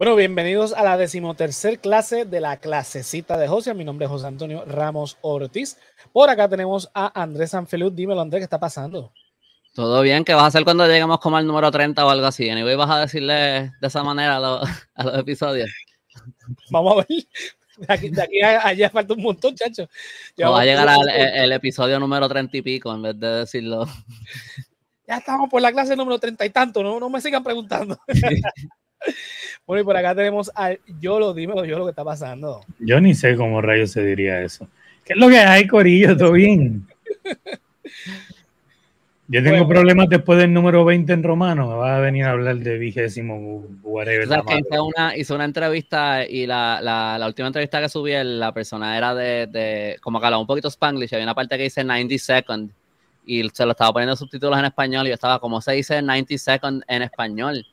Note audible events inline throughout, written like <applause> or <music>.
Bueno, bienvenidos a la decimotercer clase de la clasecita de José. Mi nombre es José Antonio Ramos Ortiz. Por acá tenemos a Andrés Sanfelud. Dímelo, Andrés, ¿qué está pasando? Todo bien, ¿qué vas a hacer cuando lleguemos como al número 30 o algo así? ¿Y vas a decirle de esa manera a los, <laughs> a los episodios. Vamos a ver. De aquí, de aquí a allá falta un montón, chacho. O va a llegar al el, episodio número 30 y pico en vez de decirlo. Ya estamos por la clase número 30 y tanto, no, no me sigan preguntando. <laughs> Bueno, y por acá tenemos al Yolo. Dímelo, Yolo, ¿qué está pasando? Yo ni sé cómo rayos se diría eso. ¿Qué es lo que hay, Corillo? ¿Todo bien? Yo tengo problemas después del número 20 en romano. Me va a venir a hablar de vigésimo, whatever. hice, una, hizo una entrevista y la, la, la, última entrevista que subí, la persona era de, de como que hablaba un poquito spanglish. Había una parte que dice 90 seconds y se lo estaba poniendo subtítulos en español y yo estaba, como se dice 90 seconds en español?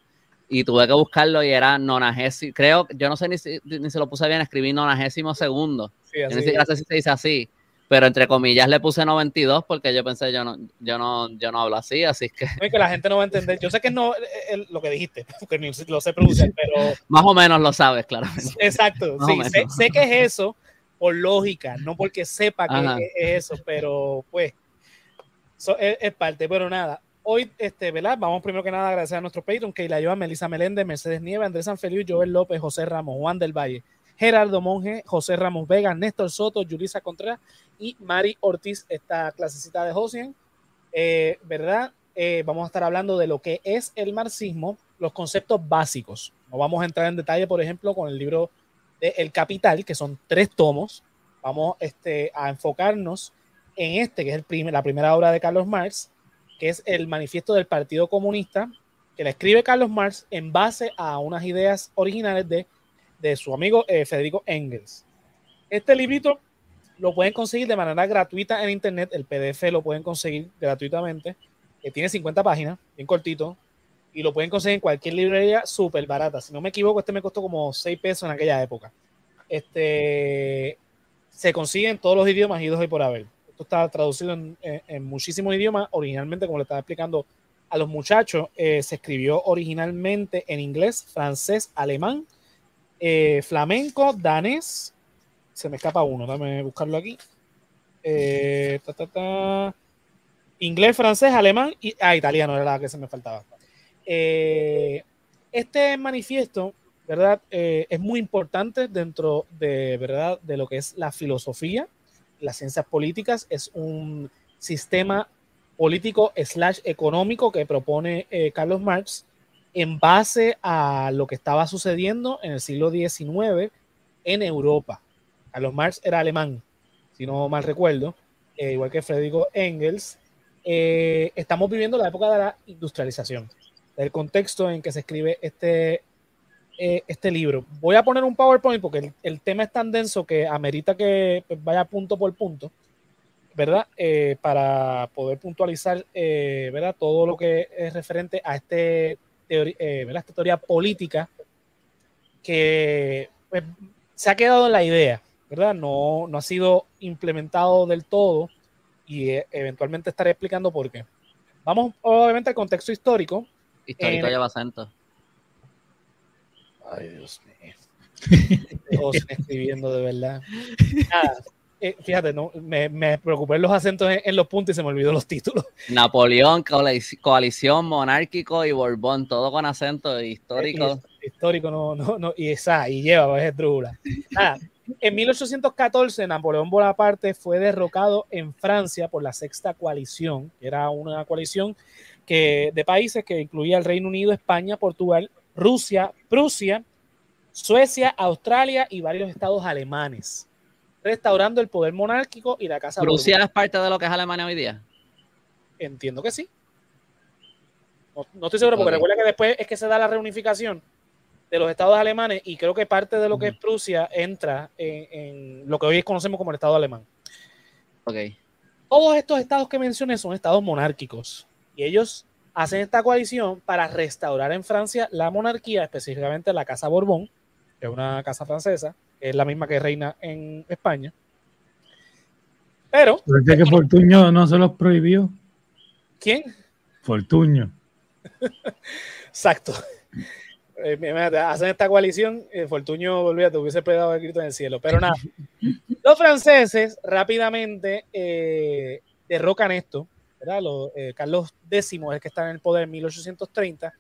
Y tuve que buscarlo y era nonagésimo, creo, yo no sé ni si, ni se lo puse bien, escribí nonagésimo segundo. Sí, yo ni sé si se dice así, pero entre comillas le puse 92 porque yo pensé, yo no, yo no, yo no hablo así, así que... No, que la gente no va a entender, yo sé que no es lo que dijiste, <laughs> porque ni lo sé pronunciar, pero... <laughs> Más o menos lo sabes, claro. Exacto, sí, sé, sé, que es eso por lógica, no porque sepa que es, eso, pero pues... es, es parte, pero nada, hoy, este, ¿verdad? Vamos primero que nada a agradecer a nuestro Patreon, que la lleva Melissa Meléndez, Mercedes Nieve, Andrés Sanfeliu, Joel López, José Ramos, Juan del Valle, Gerardo Monge, José Ramos Vega, Néstor Soto, Yulisa Contreras y Mari Ortiz, esta clasecita de Josien. Eh, ¿Verdad? Eh, vamos a estar hablando de lo que es el marxismo, los conceptos básicos. No vamos a entrar en detalle, por ejemplo, con el libro de El Capital, que son tres tomos. Vamos este, a enfocarnos en este, que es el la primera obra de Carlos Marx, que es el manifiesto del Partido Comunista, que le escribe Carlos Marx en base a unas ideas originales de, de su amigo eh, Federico Engels. Este librito lo pueden conseguir de manera gratuita en internet, el PDF lo pueden conseguir gratuitamente, tiene 50 páginas, bien cortito, y lo pueden conseguir en cualquier librería súper barata. Si no me equivoco, este me costó como 6 pesos en aquella época. Este se consigue en todos los idiomas y dos y por haber. Esto está traducido en, muchísimos idiomas. Originalmente, como le estaba explicando a los muchachos, eh, se escribió originalmente en inglés, francés, alemán, eh, flamenco, danés. Se me escapa uno, dame buscarlo aquí. Eh, inglés, francés, alemán y ah, italiano era la que se me faltaba. este manifiesto, ¿verdad? es muy importante dentro de, ¿verdad? De lo que es la filosofía las ciencias políticas es un sistema político slash económico que propone eh, Carlos Marx en base a lo que estaba sucediendo en el siglo XIX en Europa. Carlos Marx era alemán, si no mal recuerdo, eh, igual que Federico Engels. Eh, estamos viviendo la época de la industrialización, el contexto en que se escribe este eh, este libro. Voy a poner un PowerPoint porque el, tema es tan denso que amerita que pues, vaya punto por punto, ¿verdad? Eh, para poder puntualizar, eh, ¿verdad? Todo lo que es referente a este esta teoría política que pues, se ha quedado en la idea, ¿verdad? No, no ha sido implementado del todo y eventualmente estaré explicando por qué. Vamos obviamente al contexto histórico. Histórico lleva acento. Ay, Dios mío. <laughs> escribiendo de verdad. Eh, fíjate, no, me, me, preocupé en los acentos en, los puntos y se me olvidó los títulos. Napoleón, coalición, monárquico y Borbón, todo con acento histórico. histórico, no, no, no, y esa, y lleva, es drújula. Nada, en 1814, Napoleón Bonaparte fue derrocado en Francia por la Sexta Coalición, que era una coalición que, de países que incluía el Reino Unido, España, Portugal, Rusia, Prusia, Suecia, Australia y varios estados alemanes, restaurando el poder monárquico y la casa. ¿Rusia es parte de lo que es Alemania hoy día? Entiendo que sí. No, estoy seguro, porque recuerda que después es que se da la reunificación de los estados alemanes y creo que parte de lo que es Prusia entra en, lo que hoy conocemos como el estado alemán. Ok. Todos estos estados que mencioné son estados monárquicos y ellos hacen esta coalición para restaurar en Francia la monarquía, específicamente la Casa Borbón, que es una casa francesa, que es la misma que reina en España. Pero. ¿Pero que Fortuño no se los prohibió? ¿Quién? Fortuño. Exacto. eh, hacen esta coalición, eh, Fortuño, olvídate, hubiese pegado el grito en el cielo. Pero nada, <laughs> los franceses rápidamente eh, derrocan esto, ¿verdad? Carlos X es el que está en el poder en 1830,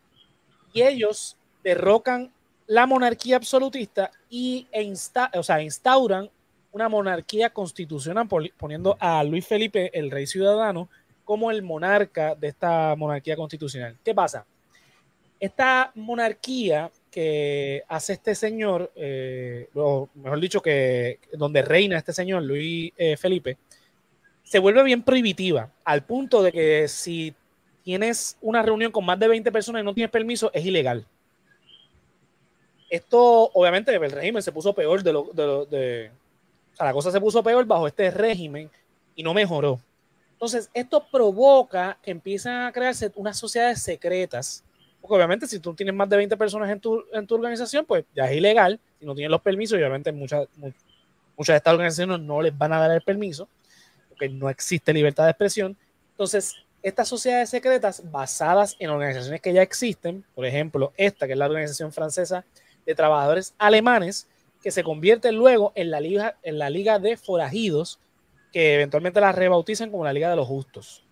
y ellos derrocan la monarquía absolutista y e o sea, instauran una monarquía constitucional poniendo a Luis Felipe, el rey ciudadano, como el monarca de esta monarquía constitucional. ¿Qué pasa? Esta monarquía que hace este señor, eh, o mejor dicho, que donde reina este señor, Luis eh, Felipe, se vuelve bien prohibitiva, al punto de que si tienes una reunión con más de 20 personas y no tienes permiso, es ilegal. Esto, obviamente, el régimen se puso peor de lo, de, o sea, la cosa se puso peor bajo este régimen y no mejoró. Entonces, esto provoca que empiezan a crearse unas sociedades secretas porque obviamente si tú tienes más de 20 personas en tu, en tu organización, pues ya es ilegal. Si no tienes los permisos, obviamente muchas, muchas de estas organizaciones no les van a dar el permiso, porque no existe libertad de expresión. Entonces, estas sociedades secretas basadas en organizaciones que ya existen, por ejemplo, esta que es la Organización Francesa de Trabajadores Alemanes, que se convierte luego en la Liga, en la liga de Forajidos, que eventualmente la rebautizan como la Liga de los Justos.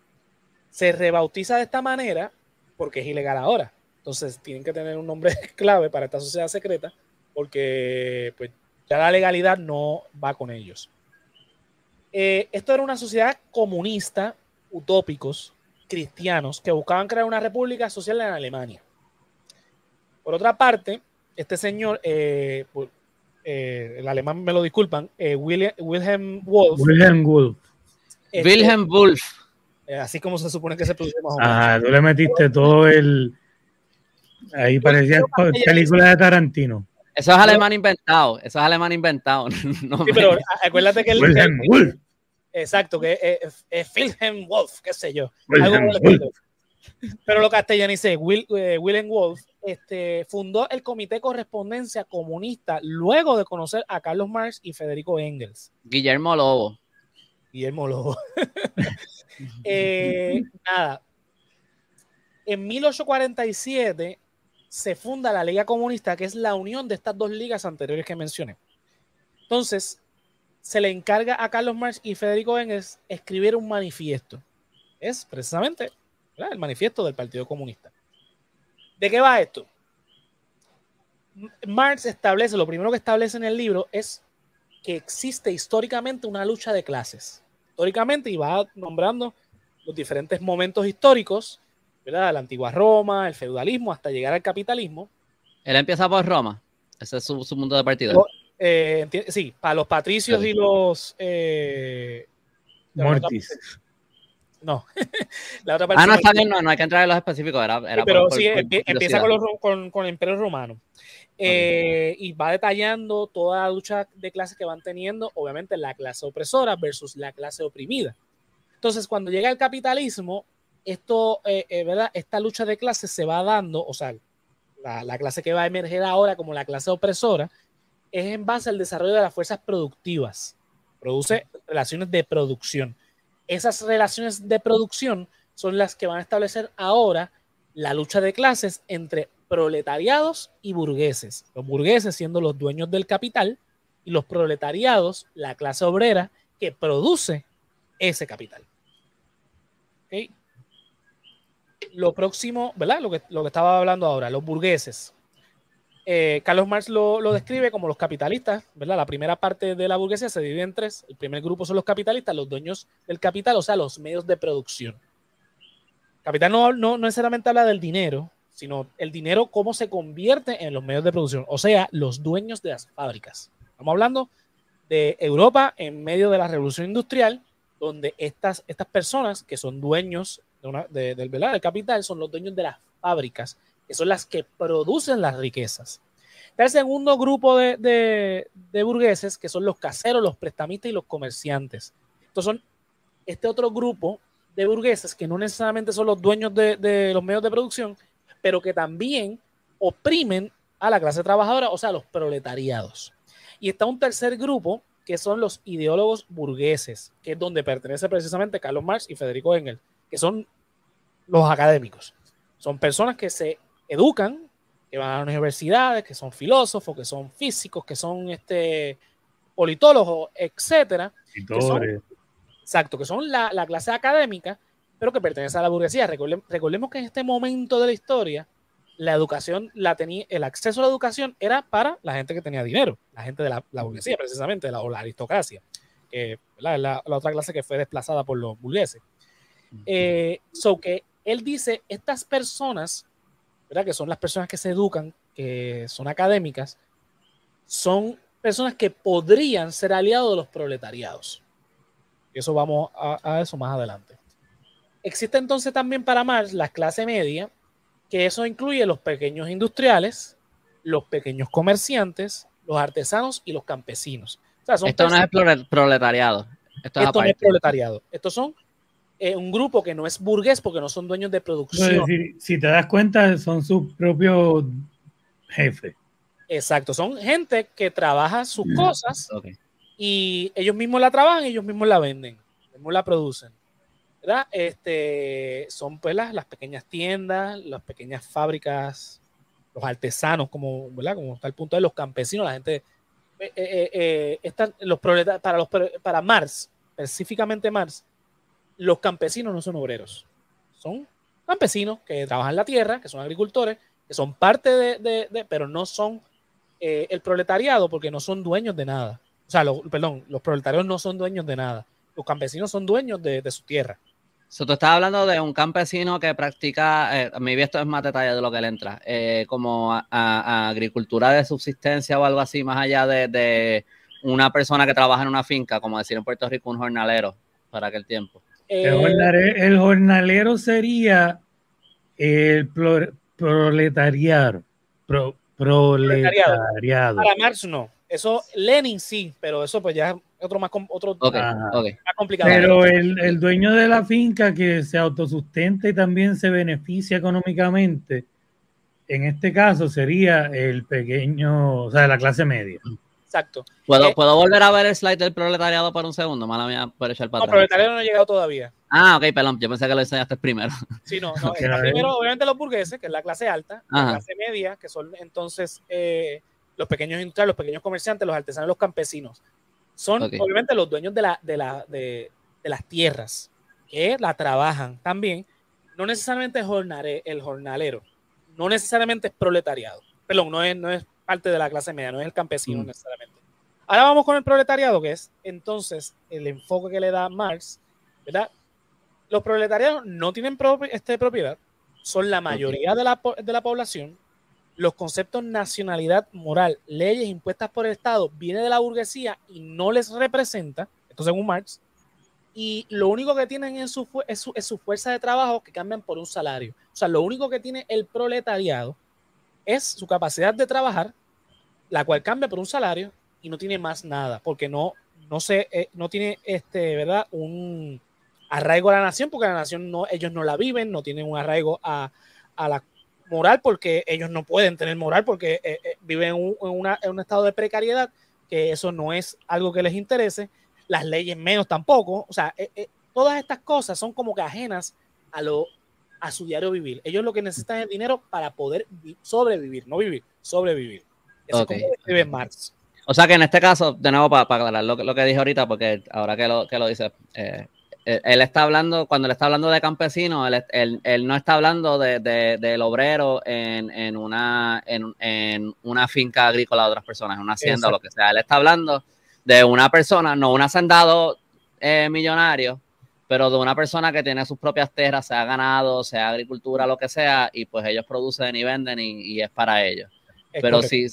Se rebautiza de esta manera porque es ilegal ahora. Entonces tienen que tener un nombre <laughs> clave para esta sociedad secreta porque pues, ya la legalidad no va con ellos. Eh, esto era una sociedad comunista, utópicos, cristianos, que buscaban crear una república social en Alemania. Por otra parte, este señor, eh, eh, el alemán me lo disculpan, Wilhelm, Wolf. Wilhelm Wolf. Este, Wilhelm Wolf. así como se supone que se produce más o menos. Ah, tú le metiste todo el Ahí parecía película de Tarantino. Eso es alemán inventado. Eso es alemán inventado. <laughs> sí, pero acuérdate que el. Wilhelm Wolf. Exacto, que es, Wilhelm Wolf, qué sé yo. Pero lo castellanice, Will, eh, Wilhelm Wolf este, fundó el Comité de Correspondencia Comunista luego de conocer a Carlos Marx y Federico Engels. Guillermo Lobo. Guillermo Lobo. <laughs> eh, nada. En 1847 se funda la Liga Comunista, que es la unión de estas dos ligas anteriores que mencioné. Entonces, se le encarga a Carlos Marx y Federico Engels escribir un manifiesto. Es precisamente el manifiesto del Partido Comunista. ¿De qué va esto? Marx establece, lo primero que establece en el libro es que existe históricamente una lucha de clases. Históricamente, y va nombrando los diferentes momentos históricos ¿verdad? La antigua Roma, el feudalismo, hasta llegar al capitalismo. Él empieza por Roma. Ese es su, su mundo de partida. Eh, sí, para los patricios y los. Eh, Mortis. No. la otra parte <laughs> ah, no, está bien, no, no hay que entrar en los específicos. Era, era pero sí, empieza con, con, el Imperio Romano. Eh, y va detallando toda la lucha de clases que van teniendo, obviamente, la clase opresora versus la clase oprimida. Entonces, cuando llega el capitalismo, esto, eh, eh, ¿verdad? Esta lucha de clases se va dando, o sea, la, clase que va a emerger ahora como la clase opresora, es en base al desarrollo de las fuerzas productivas. Produce relaciones de producción. Esas relaciones de producción son las que van a establecer ahora la lucha de clases entre proletariados y burgueses. Los burgueses siendo los dueños del capital y los proletariados, la clase obrera que produce ese capital. ¿Okay? lo próximo, ¿verdad? Lo que, lo que estaba hablando ahora, los burgueses. Eh, Carlos Marx lo, describe como los capitalistas, ¿verdad? La primera parte de la burguesía se divide en tres. El primer grupo son los capitalistas, los dueños del capital, o sea, los medios de producción. Capital no, no, necesariamente habla del dinero, sino el dinero cómo se convierte en los medios de producción, o sea, los dueños de las fábricas. Estamos hablando de Europa en medio de la revolución industrial, donde estas, estas personas que son dueños del, capital son los dueños de las fábricas, que son las que producen las riquezas. El segundo grupo de, burgueses, que son los caseros, los prestamistas y los comerciantes. Estos son este otro grupo de burgueses que no necesariamente son los dueños de, los medios de producción, pero que también oprimen a la clase trabajadora, o sea, los proletariados. Y está un tercer grupo que son los ideólogos burgueses, que es donde pertenece precisamente Carlos Marx y Federico Engels, que son los académicos. Son personas que se educan que van a las universidades, que son filósofos, que son físicos, que son este, politólogos, etcétera. exacto, que son la, la, clase académica, pero que pertenece a la burguesía. recordemos que en este momento de la historia, la educación, la tenía, el acceso a la educación era para la gente que tenía dinero, la gente de la, burguesía, precisamente, la, o la aristocracia, es la, otra clase que fue desplazada por los burgueses. Eh, so que él dice, estas personas, ¿verdad? que son las personas que se educan, que son académicas, son personas que podrían ser aliados de los proletariados. Y eso vamos a, a eso más adelante. Existe entonces también para Marx la clase media, que eso incluye los pequeños industriales, los pequeños comerciantes, los artesanos y los campesinos. esto no es proletariado. Esto, no es proletariado. Estos son eh, un grupo que no es burgués porque no son dueños de producción. si te das cuenta, son sus propios jefes. Exacto, son gente que trabaja sus mm, cosas y ellos mismos la trabajan y ellos mismos la venden, mismos la producen. Este, son pues las, pequeñas tiendas, las pequeñas fábricas, los artesanos, como, ¿verdad? como está el punto de los campesinos, la gente, eh, eh, eh, están, los para, los, para Mars, específicamente Mars, los campesinos no son obreros, son campesinos que trabajan la tierra, que son agricultores, que son parte de, pero no son el proletariado porque no son dueños de nada. O sea, perdón, los proletarios no son dueños de nada. Los campesinos son dueños de su tierra. So, tú estás hablando de un campesino que practica, eh, mi esto es más detalle de lo que le entra, eh, como agricultura de subsistencia o algo así, más allá de, una persona que trabaja en una finca, como decir en Puerto Rico, un jornalero para aquel tiempo. El, jornalero, sería el proletariado. proletariado. Para Marx no. Eso, Lenin sí, pero eso pues ya es otro más, otro complicado. Pero el, dueño de la finca que se autosustenta y también se beneficia económicamente, en este caso sería el pequeño, o sea, la clase media. Exacto. ¿Puedo, eh, ¿Puedo volver a ver el slide del proletariado por un segundo? Mala mía, por echar para No, el proletariado no ha llegado todavía. Ah, ok, perdón, yo pensé que lo enseñaste primero. <laughs> Sí, no, no primero obviamente los burgueses, que es la clase alta, la clase media, que son entonces eh, los pequeños industriales, los pequeños comerciantes, los artesanos, los campesinos. Son obviamente los dueños de, la, de, la, de, las tierras, que la trabajan también. No necesariamente es el jornalero, no necesariamente es proletariado. Perdón, no es, no es parte de la clase media, no es el campesino mm. necesariamente. Ahora vamos con el proletariado, que es entonces el enfoque que le da Marx, ¿verdad? Los proletariados no tienen este, propiedad, son la mayoría de, la, de la población, los conceptos nacionalidad, moral, leyes impuestas por el Estado, viene de la burguesía y no les representa, esto según Marx, y lo único que tienen es su, es su, fuerza de trabajo que cambian por un salario. O sea, lo único que tiene el proletariado es su capacidad de trabajar, la cual cambia por un salario y no tiene más nada, porque no, no, se, eh, no tiene este, ¿verdad? un arraigo a la nación, porque la nación no, ellos no la viven, no tienen un arraigo a, a la moral porque ellos no pueden tener moral porque eh, eh, viven en un, estado de precariedad, que eso no es algo que les interese, las leyes menos tampoco, o sea, todas estas cosas son como que ajenas a, lo, a su diario vivir. Ellos lo que necesitan es dinero para poder sobrevivir, no vivir, sobrevivir. Eso es como Marx. O sea que en este caso, de nuevo, para, aclarar lo, lo, que dije ahorita, porque ahora que lo, que lo dice, él está hablando, cuando le está hablando de campesino, él, no está hablando de, del obrero en, una, en, una finca agrícola de otras personas, en una hacienda o lo que sea. Él está hablando de una persona, no un hacendado eh, millonario, pero de una persona que tiene sus propias tierras, sea ganado, sea agricultura, lo que sea, y pues ellos producen y venden y, es para ellos. pero si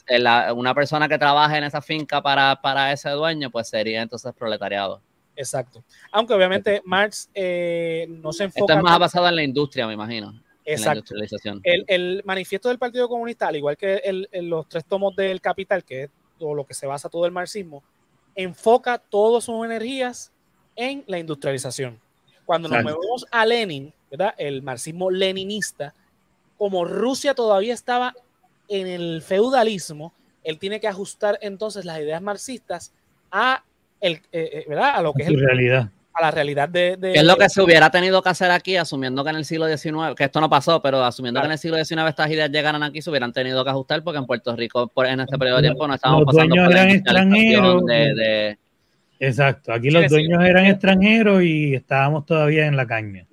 una persona que trabaja en esa finca para, para ese dueño, pues sería entonces proletariado. Exacto. Aunque obviamente Marx eh, no se enfoca. Esto es más basado en la industria, me imagino. Exacto. El, el, manifiesto del Partido Comunista, al igual que el, los tres tomos del Capital, que es todo lo que se basa todo el marxismo, enfoca todas sus energías en la industrialización. Cuando nos movemos a Lenin, ¿verdad? El marxismo leninista, como Rusia todavía estaba en el feudalismo, él tiene que ajustar entonces las ideas marxistas a el, eh, eh, ¿verdad? A lo que es realidad. a la realidad de, ¿Qué es lo que se hubiera tenido que hacer aquí, asumiendo que en el siglo XIX, que esto no pasó, pero asumiendo que en el siglo XIX estas ideas llegaran aquí, se hubieran tenido que ajustar porque en Puerto Rico en este periodo de tiempo no estábamos los pasando dueños eran extranjeros. Exacto, aquí los dueños eran extranjeros y estábamos todavía en la caña.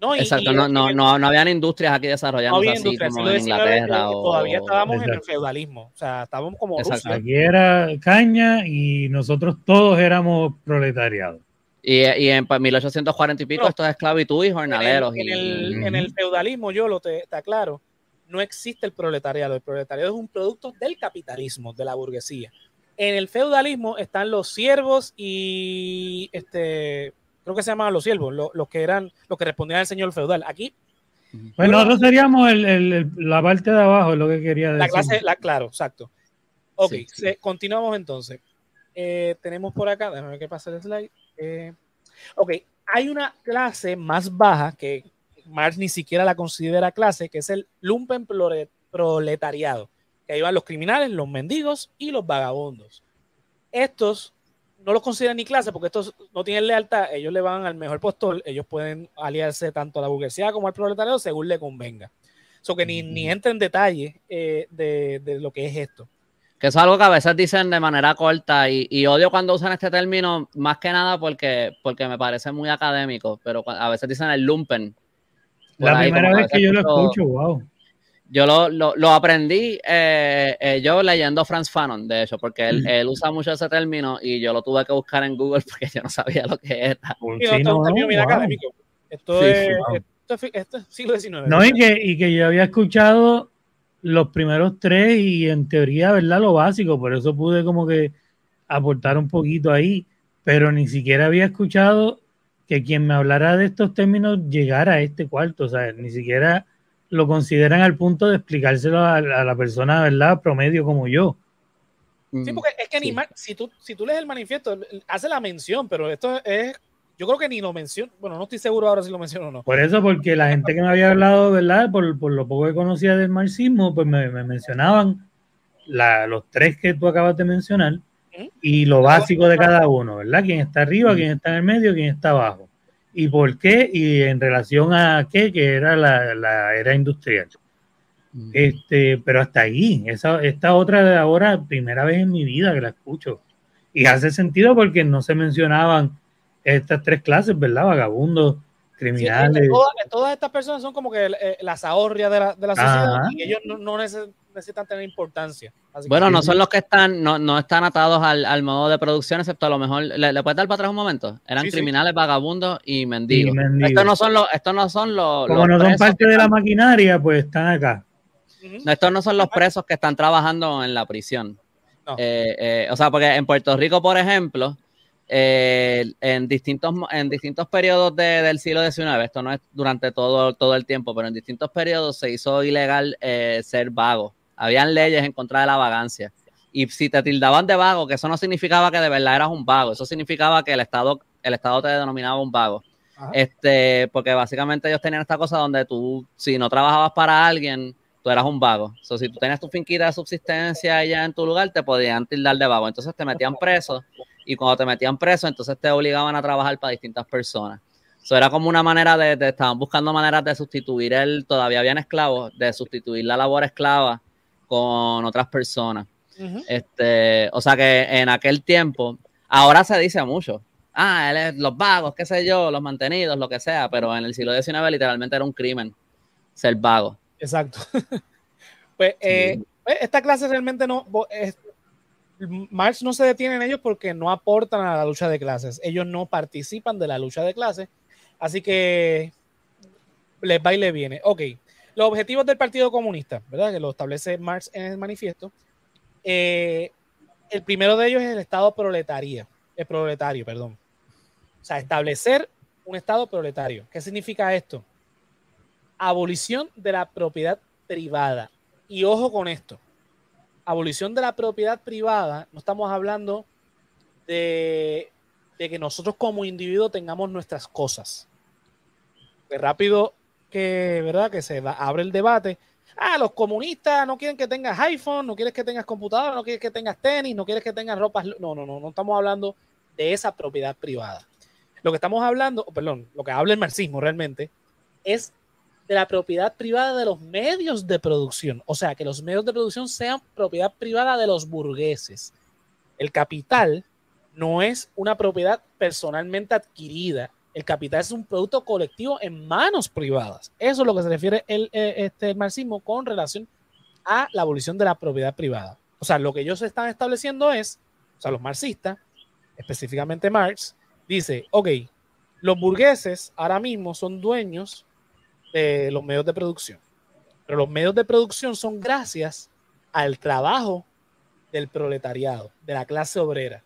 No, Exacto, no, no, no, no, habían industrias aquí desarrollando no así como en Inglaterra. O, todavía estábamos en el feudalismo, o sea, estábamos como Rusia. Aquí era caña y nosotros todos éramos proletariados. Y, y en 1840 y pico esto es esclavitud y jornaleros. En el, en el, feudalismo, yo lo te, te, aclaro, no existe el proletariado. El proletariado es un producto del capitalismo, de la burguesía. En el feudalismo están los siervos y este creo que se llamaban los siervos, los, que eran, los que respondían al señor feudal. Aquí. Pues nosotros seríamos la parte de abajo, es lo que quería decir. La clase, la, claro, exacto. Ok, continuamos entonces. Eh, tenemos por acá, déjame ver qué pasa el slide. Eh, ok, hay una clase más baja que Marx ni siquiera la considera clase, que es el lumpen proletariado, que ahí van los criminales, los mendigos y los vagabundos. Estos no los consideran ni clase porque estos no tienen lealtad, ellos le van al mejor postor, ellos pueden aliarse tanto a la burguesía como al proletariado según le convenga. Eso que ni, ni entra en detalle eh, de, lo que es esto. Que es algo que a veces dicen de manera corta y, odio cuando usan este término más que nada porque, porque me parece muy académico, pero a veces dicen el lumpen. La primera vez que yo lo escucho, wow. Yo lo, lo, aprendí eh, eh, yo leyendo Franz Fanon, de hecho, porque él, él, usa mucho ese término y yo lo tuve que buscar en Google <laughs> porque yo no sabía lo que era. Sí, no, académico. Esto, es, esto, es, siglo XIX. No, y que, y que yo había escuchado los primeros tres y en teoría, ¿verdad? Lo básico, por eso pude como que aportar un poquito ahí, pero ni siquiera había escuchado que quien me hablara de estos términos llegara a este cuarto, o sea, ni siquiera lo consideran al punto de explicárselo a, la persona, ¿verdad? Promedio como yo. Sí, porque es que ni si, tú, si tú lees el manifiesto, hace la mención, pero esto es, yo creo que ni lo menciona, bueno, no estoy seguro ahora si lo menciono o no. Por eso, porque la gente que me había hablado, ¿verdad? Por, por lo poco que conocía del marxismo, pues me, mencionaban la, los tres que tú acabas de mencionar y lo básico de cada uno, ¿verdad? Quién está arriba, quién está en el medio, quién está abajo y por qué y en relación a qué, que era la, era industrial. Mm. Este, pero hasta ahí, esa, esta otra de ahora, primera vez en mi vida que la escucho. Y hace sentido porque no se mencionaban estas tres clases, ¿verdad? Vagabundos, criminales. todas, estas personas son como que eh, las ahorrias de la, de la sociedad y ellos no, no necesitan tener importancia. bueno, no son los que están, no, no están atados al, al, modo de producción, excepto a lo mejor, ¿le, le puedes dar para atrás un momento? Eran criminales, vagabundos y mendigos. Estos no son los, estos no son los. Como no son parte de la maquinaria, pues están acá. estos no son los presos que están trabajando en la prisión. Eh, eh, o sea, porque en Puerto Rico, por ejemplo, eh, en, distintos, en distintos periodos del siglo XIX, esto no es durante todo, todo el tiempo, pero en distintos periodos se hizo ilegal ser vago habían leyes en contra de la vagancia. Y si te tildaban de vago, que eso no significaba que de verdad eras un vago, eso significaba que el Estado, el Estado te denominaba un vago. Este, porque básicamente ellos tenían esta cosa donde tú, si no trabajabas para alguien, tú eras un vago. O si tú tenías tu finquita de subsistencia allá en tu lugar, te podían tildar de vago. Entonces te metían preso y cuando te metían preso, entonces te obligaban a trabajar para distintas personas. Eso era como una manera de, de, estaban buscando maneras de sustituir el, todavía habían esclavos, de sustituir la labor esclava con otras personas. este, o sea que en aquel tiempo, ahora se dice mucho, ah, él es los vagos, qué sé yo, los mantenidos, lo que sea, pero en el siglo XIX literalmente era un crimen ser vago. Exacto. <laughs> pues, eh, pues esta clase realmente no, es, Marx no se detiene en ellos porque no aportan a la lucha de clases, ellos no participan de la lucha de clases, así que les va y les viene. Ok, los objetivos del Partido Comunista, ¿verdad? Que lo establece Marx en el manifiesto. Eh, el primero de ellos es el Estado proletario, el proletario, perdón. O sea, establecer un Estado proletario. ¿Qué significa esto? Abolición de la propiedad privada. Y ojo con esto. Abolición de la propiedad privada, no estamos hablando de, que nosotros como individuo tengamos nuestras cosas. De rápido que, ¿verdad? Que se abre el debate. Ah, los comunistas no quieren que tengas iPhone, no quieres que tengas computadora, no quieres que tengas tenis, no quieres que tengas ropa. No, no, no, no estamos hablando de esa propiedad privada. Lo que estamos hablando, perdón, lo que habla el marxismo realmente es de la propiedad privada de los medios de producción. O sea, que los medios de producción sean propiedad privada de los burgueses. El capital no es una propiedad personalmente adquirida. El capital es un producto colectivo en manos privadas. Eso es lo que se refiere el, eh, este, marxismo con relación a la abolición de la propiedad privada. O sea, lo que ellos están estableciendo es, o sea, los marxistas, específicamente Marx, dice, ok, los burgueses ahora mismo son dueños de los medios de producción, pero los medios de producción son gracias al trabajo del proletariado, de la clase obrera.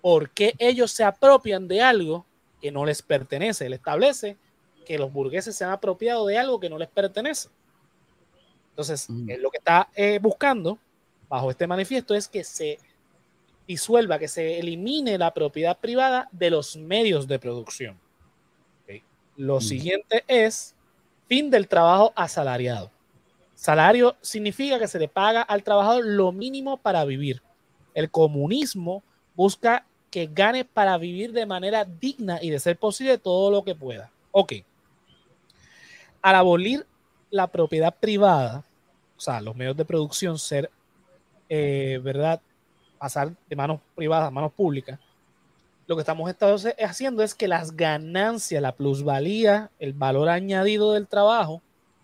porque ellos se apropian de algo que no les pertenece? Él establece que los burgueses se han apropiado de algo que no les pertenece. Entonces, mm. lo que está eh, buscando bajo este manifiesto es que se disuelva, que se elimine la propiedad privada de los medios de producción. Lo mm. siguiente es fin del trabajo asalariado. Salario significa que se le paga al trabajador lo mínimo para vivir. El comunismo busca que gane para vivir de manera digna y de ser posible todo lo que pueda. Ok. Al abolir la propiedad privada, o sea, los medios de producción ser, eh, ¿verdad? Pasar de manos privadas a manos públicas, lo que estamos haciendo es que las ganancias, la plusvalía, el valor añadido del trabajo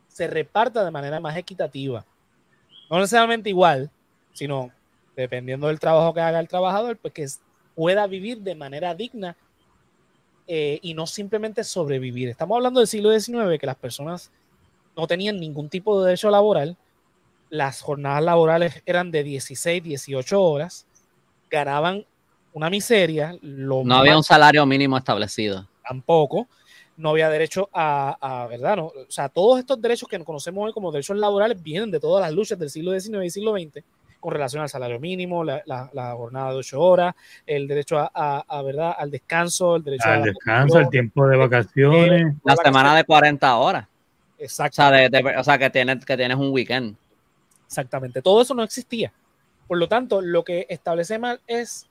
se reparta de manera más equitativa. No necesariamente igual, sino dependiendo del trabajo que haga el trabajador, pues que pueda vivir de manera digna eh, y no simplemente sobrevivir. Estamos hablando del siglo XIX, que las personas no tenían ningún tipo de derecho laboral, las jornadas laborales eran de 16, 18 horas, ganaban una miseria. no había un salario mínimo establecido. Tampoco. No había derecho a, ¿verdad? No, o sea, todos estos derechos que conocemos hoy como derechos laborales vienen de todas las luchas del siglo XIX y siglo XX con relación al salario mínimo, la, jornada de ocho horas, el derecho a, ¿verdad? al descanso, el derecho al descanso, el tiempo de vacaciones. La semana de 40 horas. Exacto. O sea, que, tienes, que tienes un weekend. Exactamente. Todo eso no existía. Por lo tanto, lo que establece mal es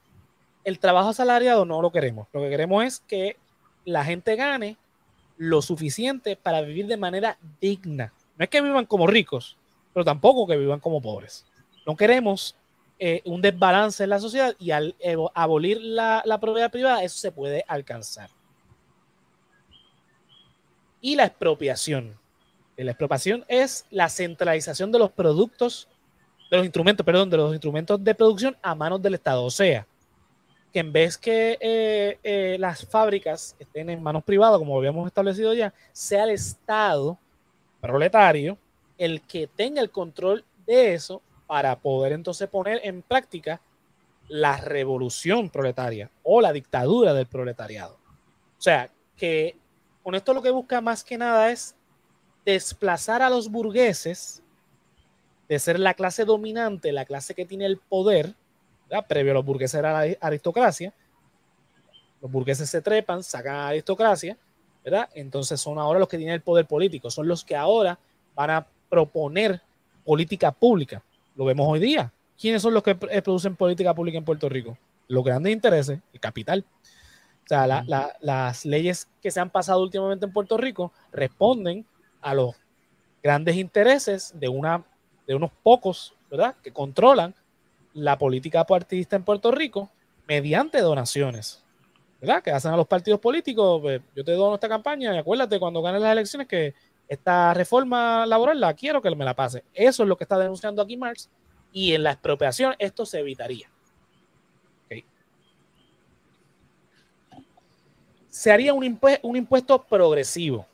el trabajo asalariado no lo queremos. Lo que queremos es que la gente gane lo suficiente para vivir de manera digna. No es que vivan como ricos, pero tampoco que vivan como pobres. No queremos eh, un desbalance en la sociedad y al abolir la, propiedad privada, eso se puede alcanzar. Y la expropiación. La expropiación es la centralización de los productos, de los instrumentos, perdón, de los instrumentos de producción a manos del Estado. O sea, que en vez que eh, eh, las fábricas estén en manos privadas, como habíamos establecido ya, sea el Estado proletario el que tenga el control de eso para poder entonces poner en práctica la revolución proletaria o la dictadura del proletariado. O sea, que con esto lo que busca más que nada es desplazar a los burgueses de ser la clase dominante, la clase que tiene el poder, previo a los burgueses era la aristocracia. Los burgueses se trepan, sacan a la aristocracia, ¿verdad? Entonces son ahora los que tienen el poder político, son los que ahora van a proponer política pública. Lo vemos hoy día. ¿Quiénes son los que eh, producen política pública en Puerto Rico? Los grandes intereses, el capital. O sea, las leyes que se han pasado últimamente en Puerto Rico responden a los grandes intereses de, una, de unos pocos, ¿verdad? Que controlan la política partidista en Puerto Rico mediante donaciones, ¿verdad? Que hacen a los partidos políticos, pues, yo te dono esta campaña y acuérdate cuando ganes las elecciones que esta reforma laboral la quiero que me la pase. Eso es lo que está denunciando aquí Marx y en la expropiación esto se evitaría. Se haría un, un impuesto progresivo.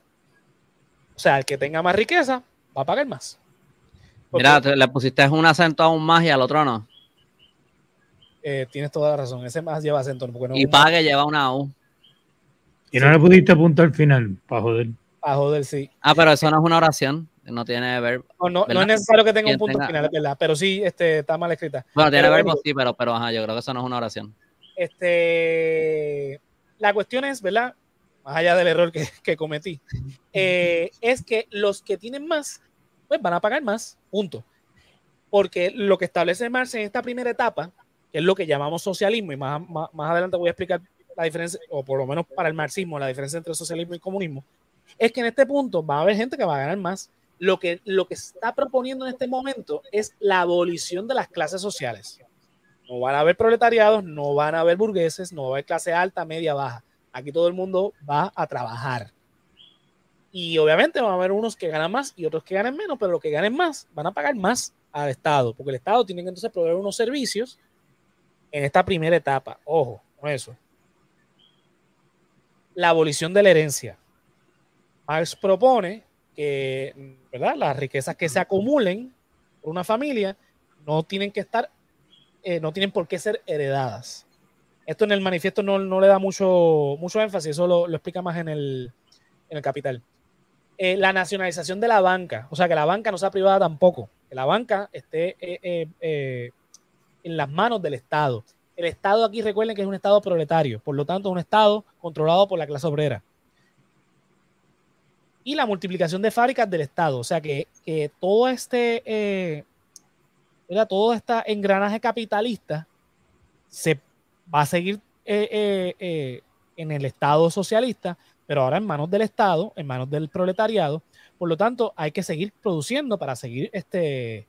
O sea, el que tenga más riqueza va a pagar más. Mira, le pusiste un acento aún más y al otro no. Eh, tienes toda la razón. Ese más lleva acento. y pague lleva una U. Y no le pusiste punto al final, para joder. Para joder, sí. Ah, pero eso no es una oración. No tiene verbo. No, no, es necesario que tenga un punto al final, verdad. Pero sí, este, está mal escrita. Bueno, tiene verbo, sí, pero, pero ajá, yo creo que eso no es una oración. Este, la cuestión es, ¿verdad? Más allá del error que, que cometí, eh, es que los que tienen más, pues van a pagar más, punto. Porque lo que establece Marx en esta primera etapa que es lo que llamamos socialismo, y más, más, adelante voy a explicar la diferencia, o por lo menos para el marxismo, la diferencia entre socialismo y comunismo, es que en este punto va a haber gente que va a ganar más. Lo que, lo que está proponiendo en este momento es la abolición de las clases sociales. No van a haber proletariados, no van a haber burgueses, no va a haber clase alta, media, baja. Aquí todo el mundo va a trabajar. Y obviamente van a haber unos que ganan más y otros que ganan menos, pero los que ganen más van a pagar más al Estado, porque el Estado tiene que entonces proveer unos servicios en esta primera etapa. Ojo con eso. La abolición de la herencia. Marx propone que ¿verdad? las riquezas que se acumulen por una familia no tienen que estar, eh, no tienen por qué ser heredadas. Esto en el manifiesto no, le da mucho, mucho énfasis, eso lo, explica más en el, en el capital. Eh, la nacionalización de la banca, o sea, que la banca no sea privada tampoco, que la banca esté eh, en las manos del Estado. El Estado aquí recuerden que es un Estado proletario, por lo tanto es un Estado controlado por la clase obrera y la multiplicación de fábricas del Estado. O sea que, todo este, eh, todo este engranaje capitalista se va a seguir eh, eh, en el Estado socialista, pero ahora en manos del Estado, en manos del proletariado. Por lo tanto, hay que seguir produciendo para seguir este,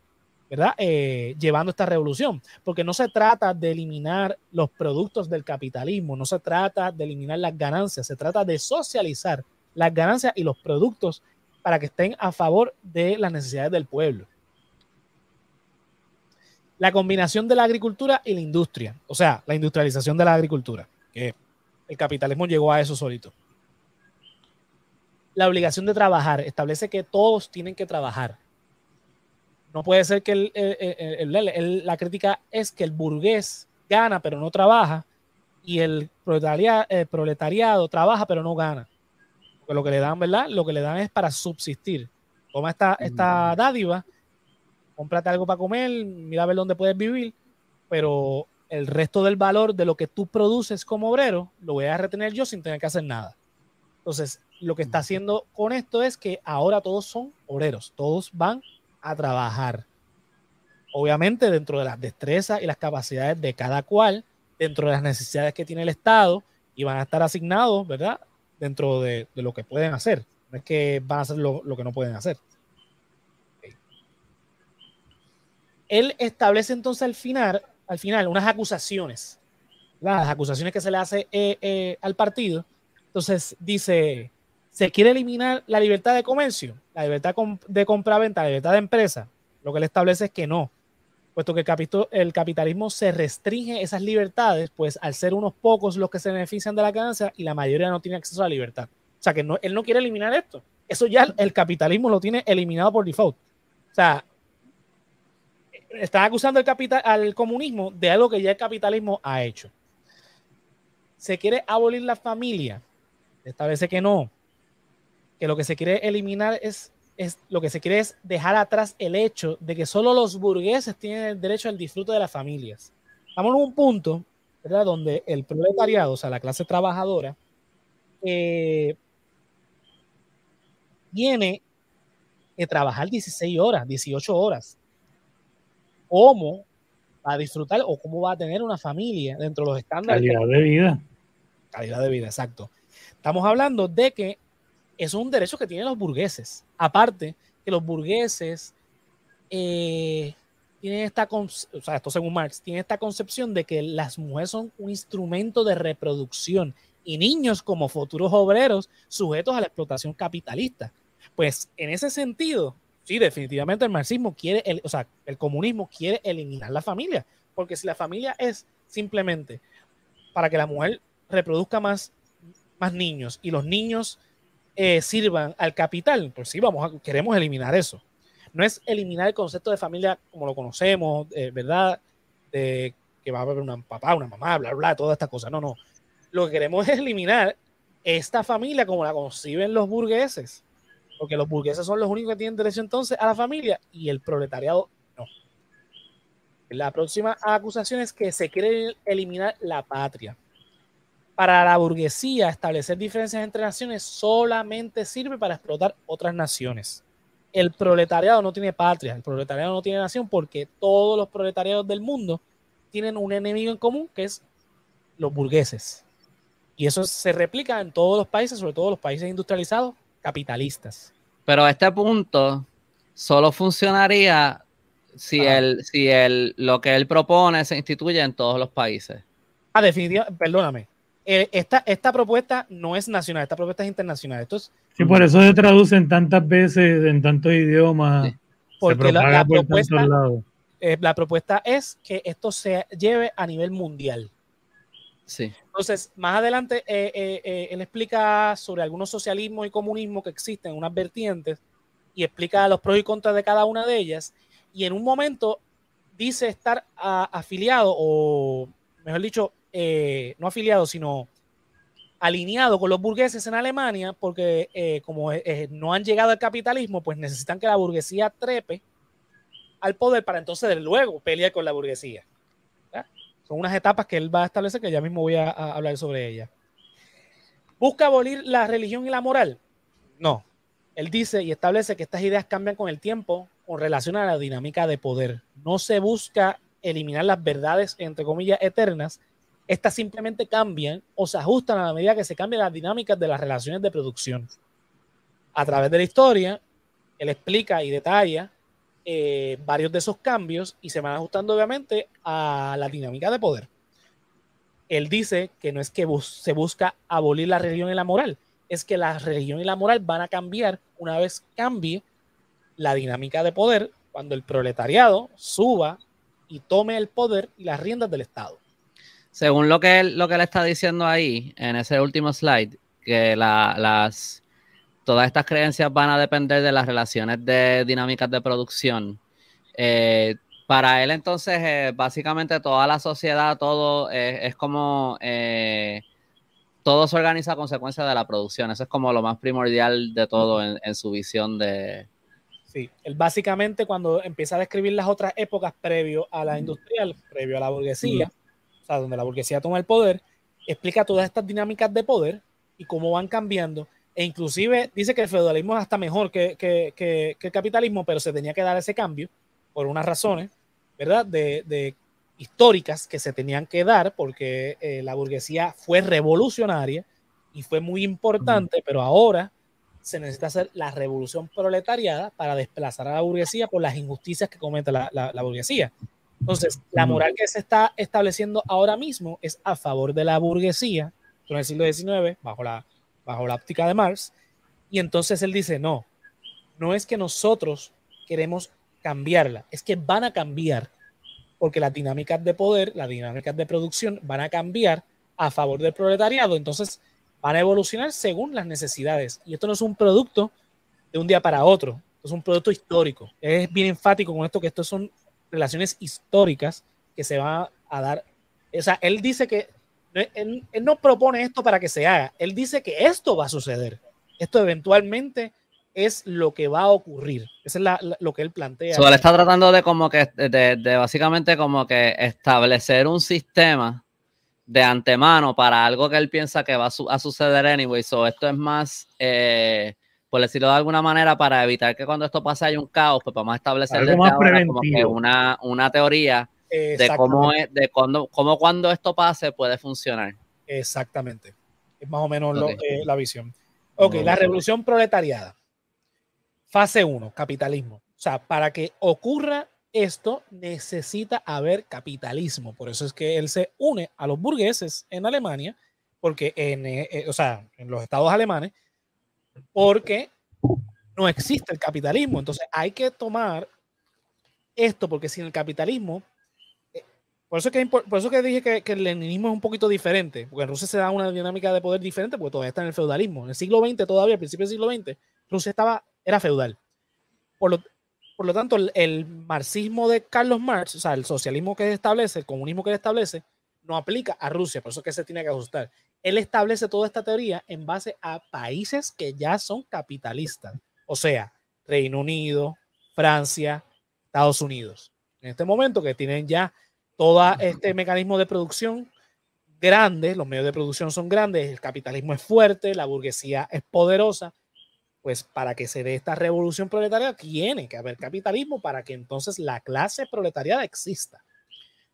¿verdad? llevando esta revolución. Porque no se trata de eliminar los productos del capitalismo, no se trata de eliminar las ganancias, se trata de socializar las ganancias y los productos para que estén a favor de las necesidades del pueblo. La combinación de la agricultura y la industria, o sea, la industrialización de la agricultura, que el capitalismo llegó a eso solito. La obligación de trabajar establece que todos tienen que trabajar. No puede ser que la crítica es que el burgués gana pero no trabaja y el proletariado trabaja pero no gana lo que le dan, ¿verdad? Lo que le dan es para subsistir. Toma esta, esta dádiva, cómprate algo para comer, mira a ver dónde puedes vivir, pero el resto del valor de lo que tú produces como obrero lo voy a retener yo sin tener que hacer nada. Entonces, lo que está haciendo con esto es que ahora todos son obreros, todos van a trabajar. Obviamente dentro de las destrezas y las capacidades de cada cual, dentro de las necesidades que tiene el Estado, y van a estar asignados, ¿verdad? Dentro de, lo que pueden hacer. No es que van a hacer lo, que no pueden hacer. Él establece entonces al final, al final unas acusaciones, las acusaciones que se le hace eh, eh, al partido. Entonces dice, se quiere eliminar la libertad de comercio, la libertad de compra-venta, la libertad de empresa. Lo que él establece es que no, puesto que el, capitalismo se restringe esas libertades, pues al ser unos pocos los que se benefician de la ganancia y la mayoría no tiene acceso a la libertad. O sea que él no quiere eliminar esto. Eso ya el capitalismo lo tiene eliminado por default. O sea, está acusando el capital, al comunismo de algo que ya el capitalismo ha hecho. Se quiere abolir la familia. Establece que no. Que lo que se quiere eliminar es es, lo que se quiere es dejar atrás el hecho de que solo los burgueses tienen el derecho al disfrute de las familias. Estamos en un punto ¿verdad? donde el proletariado, o sea, la clase trabajadora, eh, tiene que trabajar 16 horas, 18 horas. ¿Cómo va a disfrutar o cómo va a tener una familia dentro de los estándares? Calidad de vida. Calidad de vida, exacto. Estamos hablando de que eso es un derecho que tienen los burgueses. Aparte, que los burgueses eh, tienen esta, o sea, esto según Marx, tienen esta concepción de que las mujeres son un instrumento de reproducción y niños como futuros obreros sujetos a la explotación capitalista. Pues en ese sentido, sí, definitivamente el marxismo quiere, el, o sea, el comunismo quiere eliminar la familia, porque si la familia es simplemente para que la mujer reproduzca más, más niños y los niños eh, sirvan al capital, pues sí, vamos a, queremos eliminar eso. No es eliminar el concepto de familia como lo conocemos, eh, ¿verdad? De que va a haber un papá, una mamá, bla, bla, toda esta cosa. No, no. Lo que queremos es eliminar esta familia como la conciben los burgueses. Porque los burgueses son los únicos que tienen derecho entonces a la familia y el proletariado no. La próxima acusación es que se quiere eliminar la patria para la burguesía establecer diferencias entre naciones solamente sirve para explotar otras naciones. El proletariado no tiene patria, el proletariado no tiene nación porque todos los proletariados del mundo tienen un enemigo en común que es los burgueses. Y eso se replica en todos los países, sobre todo los países industrializados, capitalistas. Pero a este punto solo funcionaría si, el, si el, lo que él propone se instituye en todos los países. Ah, definitivamente, perdóname. Eh, esta, esta propuesta no es nacional, esta propuesta es internacional. Esto sí, por eso se traducen tantas veces en tantos idiomas. Porque la, propuesta, eh, la propuesta es que esto se lleve a nivel mundial. Sí. Entonces, más adelante, eh, él explica sobre algunos socialismos y comunismo que existen, unas vertientes, y explica los pros y contras de cada una de ellas. Y en un momento dice estar afiliado, o mejor dicho, eh, no afiliado, sino alineado con los burgueses en Alemania, porque eh, como eh, no han llegado al capitalismo, pues necesitan que la burguesía trepe al poder para entonces luego pelear con la burguesía. Son unas etapas que él va a establecer que ya mismo voy a, hablar sobre ellas. ¿Busca abolir la religión y la moral? No. Él dice y establece que estas ideas cambian con el tiempo con relación a la dinámica de poder. No se busca eliminar las verdades, entre comillas, eternas, estas simplemente cambian o se ajustan a la medida que se cambian las dinámicas de las relaciones de producción. A través de la historia, él explica y detalla eh, varios de esos cambios y se van ajustando obviamente a la dinámica de poder. Él dice que no es que se busca abolir la religión y la moral, es que la religión y la moral van a cambiar una vez cambie la dinámica de poder cuando el proletariado suba y tome el poder y las riendas del Estado. Según lo que él, lo que él está diciendo ahí, en ese último slide, que las todas estas creencias van a depender de las relaciones de dinámicas de producción. Eh, para él, entonces, eh, básicamente toda la sociedad, todo es como eh, todo se organiza a consecuencia de la producción. Eso es como lo más primordial de todo en, su visión de. Sí, él básicamente cuando empieza a describir las otras épocas previo a la industrial, previo a la burguesía, o sea, donde la burguesía toma el poder, explica todas estas dinámicas de poder y cómo van cambiando. E inclusive dice que el feudalismo es hasta mejor que, el capitalismo, pero se tenía que dar ese cambio por unas razones, ¿verdad? De, históricas que se tenían que dar porque eh, la burguesía fue revolucionaria y fue muy importante, pero ahora se necesita hacer la revolución proletariada para desplazar a la burguesía por las injusticias que comete la burguesía. Entonces, la moral que se está estableciendo ahora mismo es a favor de la burguesía, en el siglo XIX, bajo la, bajo la óptica de Marx, y entonces él dice, no, no es que nosotros queremos cambiarla, es que van a cambiar, porque las dinámicas de poder, las dinámicas de producción van a cambiar a favor del proletariado, entonces van a evolucionar según las necesidades. Y esto no es un producto de un día para otro, es un producto histórico. Es bien enfático con esto que estos son relaciones históricas que se van a dar. O sea, él dice que él, no propone esto para que se haga, él dice que esto va a suceder. Esto eventualmente es lo que va a ocurrir. Eso es lo que él plantea. él está tratando de como que, de, básicamente como que establecer un sistema de antemano para algo que él piensa que va a, suceder anyway. So, esto es más, eh, por decirlo de alguna manera, para evitar que cuando esto pase haya un caos, pues vamos a establecer una, una teoría de cómo es, de cuando, cómo cuando esto pase puede funcionar. Exactamente. Es más o menos eh, la visión. Ok, la revolución proletariada. Fase 1, capitalismo. O sea, para que ocurra esto, necesita haber capitalismo. Por eso es que él se une a los burgueses en Alemania, porque en, eh, eh, o sea, en los estados alemanes, porque no existe el capitalismo. Entonces hay que tomar esto, porque sin el capitalismo, eh, por eso que, por eso que dije que, el leninismo es un poquito diferente, porque en Rusia se da una dinámica de poder diferente, porque todavía está en el feudalismo. En el siglo XX, todavía, al principio del siglo XX, Rusia estaba, era feudal. Por lo, por lo tanto, el, marxismo de Carlos Marx, o sea, el socialismo que establece, el comunismo que establece, no aplica a Rusia, por eso que se tiene que ajustar él establece toda esta teoría en base a países que ya son capitalistas, o sea, Reino Unido, Francia, Estados Unidos. En este momento que tienen ya todo este mecanismo de producción grande, los medios de producción son grandes, el capitalismo es fuerte, la burguesía es poderosa, pues para que se dé esta revolución proletaria tiene que haber capitalismo para que entonces la clase proletariada exista.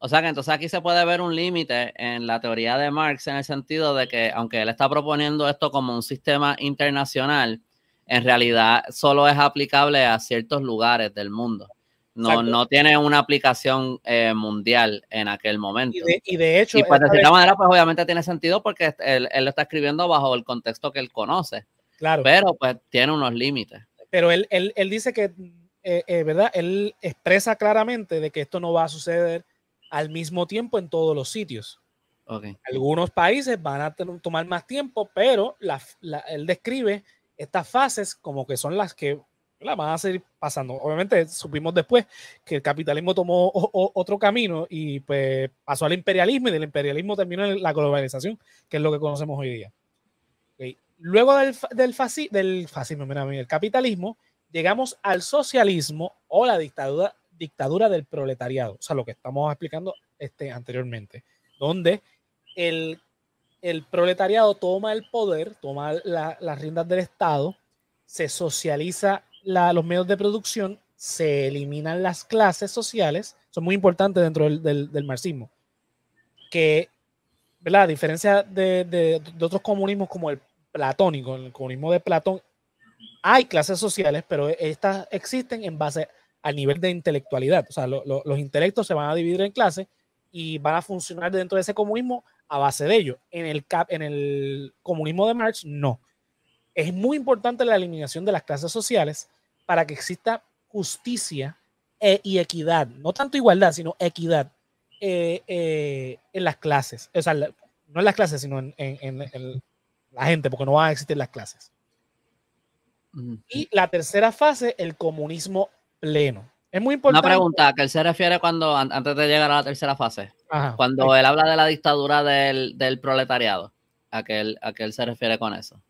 O sea que entonces aquí se puede ver un límite en la teoría de Marx en el sentido de que aunque él está proponiendo esto como un sistema internacional, en realidad solo es aplicable a ciertos lugares del mundo. No, no tiene una aplicación eh, mundial en aquel momento. Y de, hecho. Y pues de cierta manera, pues obviamente tiene sentido porque él, él, lo está escribiendo bajo el contexto que él conoce. Claro. Pero pues tiene unos límites. Pero él, él, él dice que, eh, eh, ¿verdad? Él expresa claramente de que esto no va a suceder al mismo tiempo en todos los sitios. Okay. Algunos países van a tomar más tiempo, pero la, la, él describe estas fases como que son las que la van a seguir pasando. Obviamente supimos después que el capitalismo tomó otro camino y pues pasó al imperialismo y del imperialismo terminó en la globalización, que es lo que conocemos hoy día. Luego del, del, del fascismo, mira, el capitalismo, llegamos al socialismo o la dictadura, dictadura del proletariado, o sea, lo que estamos explicando este, anteriormente, donde el, el proletariado toma el poder, toma las riendas del Estado, se socializa los medios de producción, se eliminan las clases sociales, son muy importantes dentro del, del, marxismo, que, ¿verdad? A diferencia de, de, otros comunismos como el platónico, el comunismo de Platón, hay clases sociales, pero estas existen en base al nivel de intelectualidad. O sea, lo, lo, los intelectos se van a dividir en clases y van a funcionar dentro de ese comunismo a base de ello. En el, cap, en el comunismo de Marx, no es muy importante la eliminación de las clases sociales para que exista justicia e, y equidad, no tanto igualdad, sino equidad eh, eh, en las clases, o sea, no en las clases, sino en, en, en, la gente, porque no van a existir las clases. Y la tercera fase, el comunismo pleno. Es muy importante. Una pregunta, ¿a qué él se refiere cuando, antes de llegar a la tercera fase? Ajá, cuando él habla de la dictadura del, del proletariado, ¿a qué, él, ¿a qué él se refiere con eso?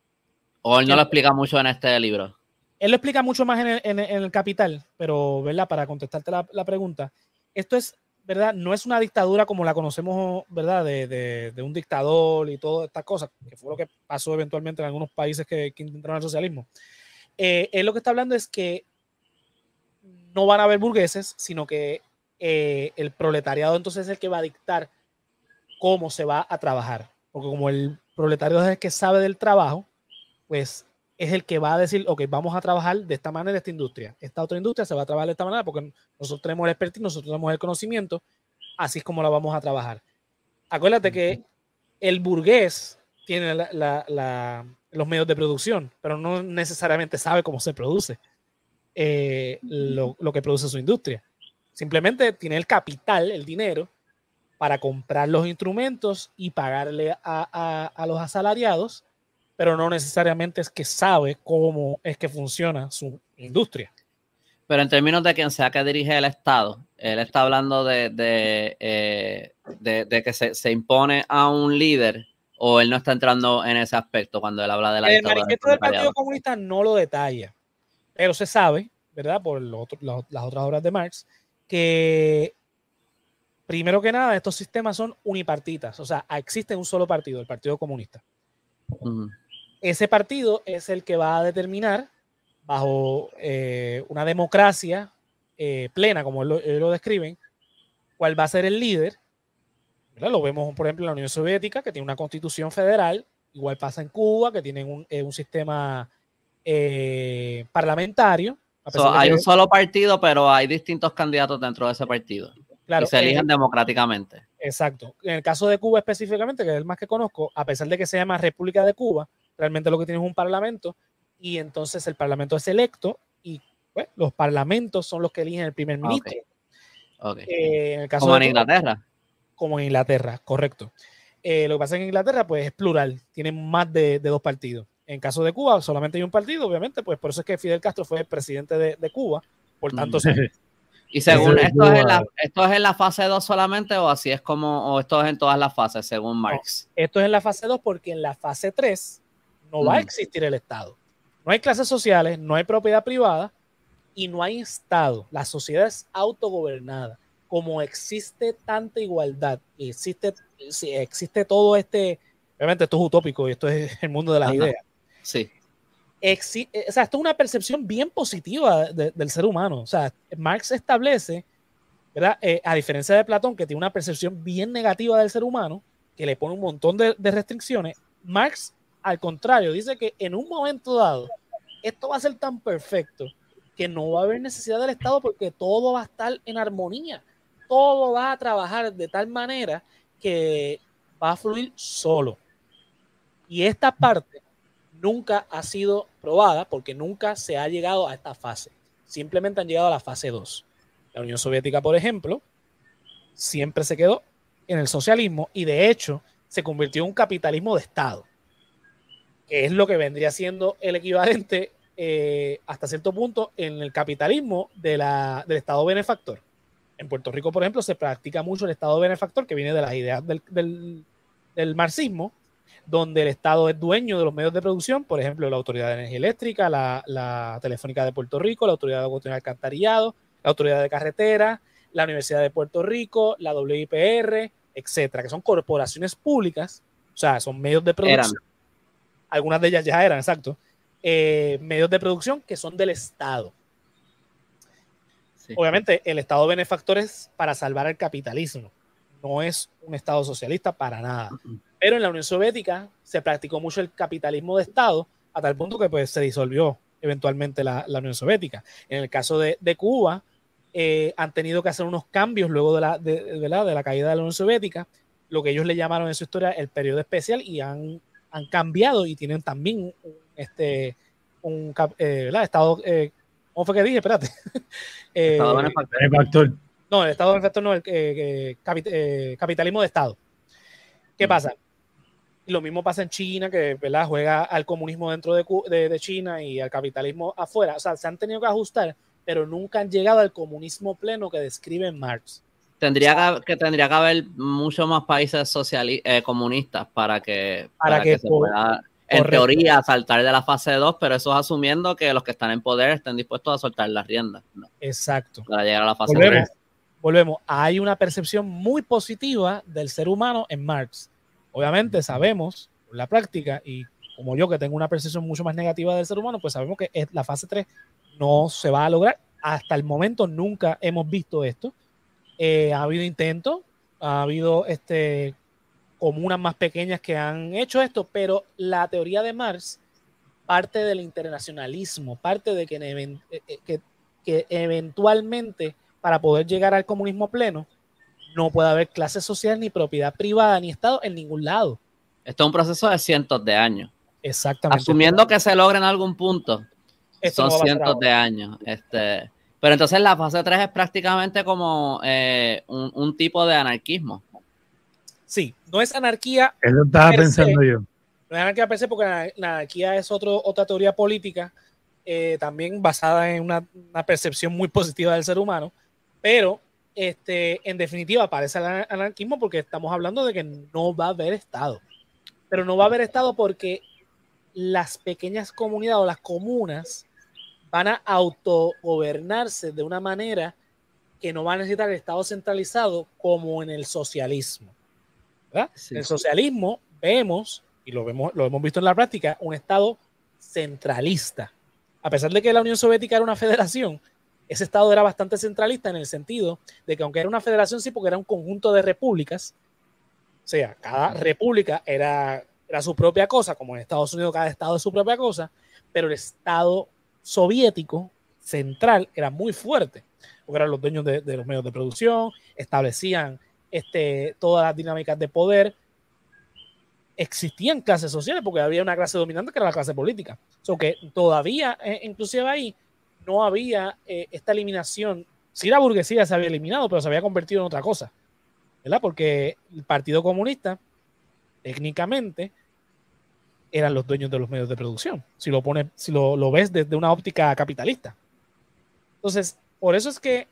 ¿O él no lo explica mucho en este libro? Él lo explica mucho más en el, en, en el Capital, pero, ¿verdad? Para contestarte la, la, pregunta, esto es, ¿verdad? No es una dictadura como la conocemos, ¿verdad? De, de, de, un dictador y todas estas cosas, que fue lo que pasó eventualmente en algunos países que, que intentaron el socialismo. Eh, él lo que está hablando es que no van a haber burgueses, sino que eh, el proletariado entonces es el que va a dictar cómo se va a trabajar. Porque como el proletariado es el que sabe del trabajo, pues es el que va a decir, ok, vamos a trabajar de esta manera esta industria. Esta otra industria se va a trabajar de esta manera porque nosotros tenemos el expertise, nosotros tenemos el conocimiento, así es como la vamos a trabajar. Acuérdate que el burgués tiene la, la, la, los medios de producción, pero no necesariamente sabe cómo se produce eh, lo, lo, que produce su industria. Simplemente tiene el capital, el dinero, para comprar los instrumentos y pagarle a, a, a los asalariados pero no necesariamente es que sabe cómo es que funciona su industria. Pero en términos de quien sea que dirige el Estado, él está hablando de, de, eh, de, de que se, se, impone a un líder o él no está entrando en ese aspecto cuando él habla de la El manifiesto del Partido Comunista no lo detalla, pero se sabe, ¿verdad? Por otro, las otras obras de Marx, que primero que nada estos sistemas son unipartitas, o sea, existe un solo partido, el Partido Comunista. Uh -huh ese partido es el que va a determinar, bajo eh, una democracia eh, plena, como lo, lo, describen, cuál va a ser el líder. ¿verdad? Lo vemos, por ejemplo, en la Unión Soviética, que tiene una constitución federal, igual pasa en Cuba, que tienen un, eh, un sistema eh, parlamentario. So, hay que... un solo partido, pero hay distintos candidatos dentro de ese partido. Claro, y se eligen eh, democráticamente. Exacto. En el caso de Cuba específicamente, que es el más que conozco, a pesar de que se llama República de Cuba, realmente lo que tiene es un parlamento y entonces el parlamento es electo y pues, los parlamentos son los que eligen el primer ministro. Okay. Okay. Eh, en el caso como en Inglaterra. Como en Inglaterra, correcto. Eh, lo que pasa es que en Inglaterra pues es plural, tienen más de, de, dos partidos. En caso de Cuba solamente hay un partido, obviamente, pues por eso es que Fidel Castro fue el presidente de, de Cuba, por tanto... Mm. <laughs> Y según esto es, en la, esto es en la fase 2 solamente o así es como, o esto es en todas las fases según Marx. No, esto es en la fase 2 porque en la fase 3 no va a existir el Estado. No hay clases sociales, no hay propiedad privada y no hay Estado. La sociedad es autogobernada. Como existe tanta igualdad y existe, existe todo este, obviamente esto es utópico y esto es el mundo de las Ajá. ideas. Sí. Exi o sea, esto es una percepción bien positiva de, del ser humano. O sea, Marx establece ¿verdad? Eh, a diferencia de Platón, que tiene una percepción bien negativa del ser humano, que le pone un montón de, de restricciones, Marx, al contrario, dice que en un momento dado, esto va a ser tan perfecto que no va a haber necesidad del Estado porque todo va a estar en armonía, todo va a trabajar de tal manera que va a fluir solo. Y esta parte nunca ha sido probada porque nunca se ha llegado a esta fase. Simplemente han llegado a la fase 2. La Unión Soviética, por ejemplo, siempre se quedó en el socialismo y de hecho se convirtió en un capitalismo de Estado, que es lo que vendría siendo el equivalente eh, hasta cierto punto en el capitalismo de la, del Estado benefactor. En Puerto Rico, por ejemplo, se practica mucho el Estado benefactor que viene de las ideas del, del, del marxismo, donde el Estado es dueño de los medios de producción, por ejemplo, la Autoridad de Energía Eléctrica, la, la Telefónica de Puerto Rico, la Autoridad de Agua Alcantarillado, la Autoridad de Carretera, la Universidad de Puerto Rico, la WIPR, etcétera, que son corporaciones públicas, o sea, son medios de producción. Algunas de ellas ya eran, exacto. Eh, medios de producción que son del Estado. Obviamente, el Estado benefactor es para salvar el capitalismo, no es un Estado socialista para nada. Pero en la Unión Soviética se practicó mucho el capitalismo de Estado a tal punto que pues, se disolvió eventualmente la, la Unión Soviética. En el caso de, de Cuba, eh, han tenido que hacer unos cambios luego de la, de, de, de la caída de la Unión Soviética, lo que ellos le llamaron en su historia el periodo especial y han, han cambiado y tienen también un, este, un eh, estado, eh, ¿cómo fue que dije? Espérate. <laughs> estado benefactor. No, el estado benefactor no, el capit, capitalismo de Estado. ¿Qué pasa? Lo mismo pasa en China, que ¿verdad? juega al comunismo dentro de, de, de, China y al capitalismo afuera. O sea, se han tenido que ajustar, pero nunca han llegado al comunismo pleno que describe Marx. Tendría que, que tendría que haber muchos más países eh, comunistas para que, para, para que, que, se pueda, en correcto. teoría, saltar de la fase 2, pero eso es asumiendo que los que están en poder estén dispuestos a soltar las riendas. ¿no? Exacto. Para llegar a la fase volvemos, 3. Volvemos. Hay una percepción muy positiva del ser humano en Marx Obviamente sabemos la práctica y como yo que tengo una percepción mucho más negativa del ser humano, pues sabemos que la fase 3 no se va a lograr. Hasta el momento nunca hemos visto esto. Eh, ha habido intentos, ha habido este, comunas más pequeñas que han hecho esto, pero la teoría de Marx parte del internacionalismo, parte de que, eh, eh, que, que eventualmente para poder llegar al comunismo pleno, no puede haber clase social, ni propiedad privada, ni Estado en ningún lado. Esto es un proceso de cientos de años. Exactamente. Asumiendo que se logra en algún punto, Esto son no cientos de años. Este, pero entonces la fase 3 es prácticamente como eh, un, un, tipo de anarquismo. Sí, no es anarquía. Eso estaba pensando se, yo. No es anarquía per porque la anarquía es otro, otra teoría política, eh, también basada en una, una percepción muy positiva del ser humano, pero este, en definitiva parece el anarquismo porque estamos hablando de que no va a haber Estado. Pero no va a haber Estado porque las pequeñas comunidades o las comunas van a autogobernarse de una manera que no va a necesitar el Estado centralizado como en el socialismo. Sí. En el socialismo vemos, y lo, vemos, lo hemos visto en la práctica, un Estado centralista. A pesar de que la Unión Soviética era una federación, ese Estado era bastante centralista en el sentido de que aunque era una federación, sí, porque era un conjunto de repúblicas, o sea, cada república era, era su propia cosa, como en Estados Unidos cada estado es su propia cosa, pero el Estado soviético central era muy fuerte, porque eran los dueños de, de los medios de producción, establecían este, todas las dinámicas de poder, existían clases sociales porque había una clase dominante que era la clase política. O sea, que todavía, eh, inclusive ahí, no había eh, esta eliminación. Sí, la burguesía se había eliminado, pero se había convertido en otra cosa, ¿verdad? Porque el Partido Comunista, técnicamente, eran los dueños de los medios de producción, si lo, pone, si lo, lo ves desde una óptica capitalista. Entonces, por eso es que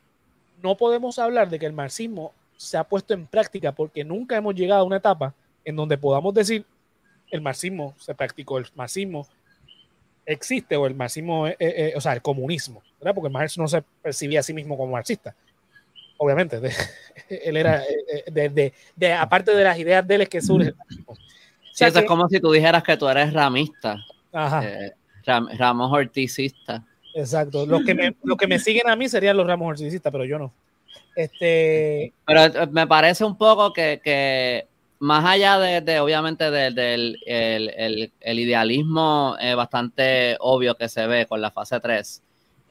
no podemos hablar de que el marxismo se ha puesto en práctica porque nunca hemos llegado a una etapa en donde podamos decir el marxismo se practicó, el marxismo existe o el marxismo, eh, eh, o sea, el comunismo, ¿verdad? Porque Marx no se percibía a sí mismo como marxista. Obviamente, de, <laughs> él era, eh, de, de, de, aparte de las ideas de él es que surge. O sea, sí, eso que, es como si tú dijeras que tú eres ramista. Ajá. Eh, ram, Ramos Orticista. Exacto. Los que, me, los que me siguen a mí serían los Ramos Orticistas, pero yo no. Este... Pero eh, me parece un poco que, más allá de, obviamente, del el, idealismo eh, bastante obvio que se ve con la fase 3,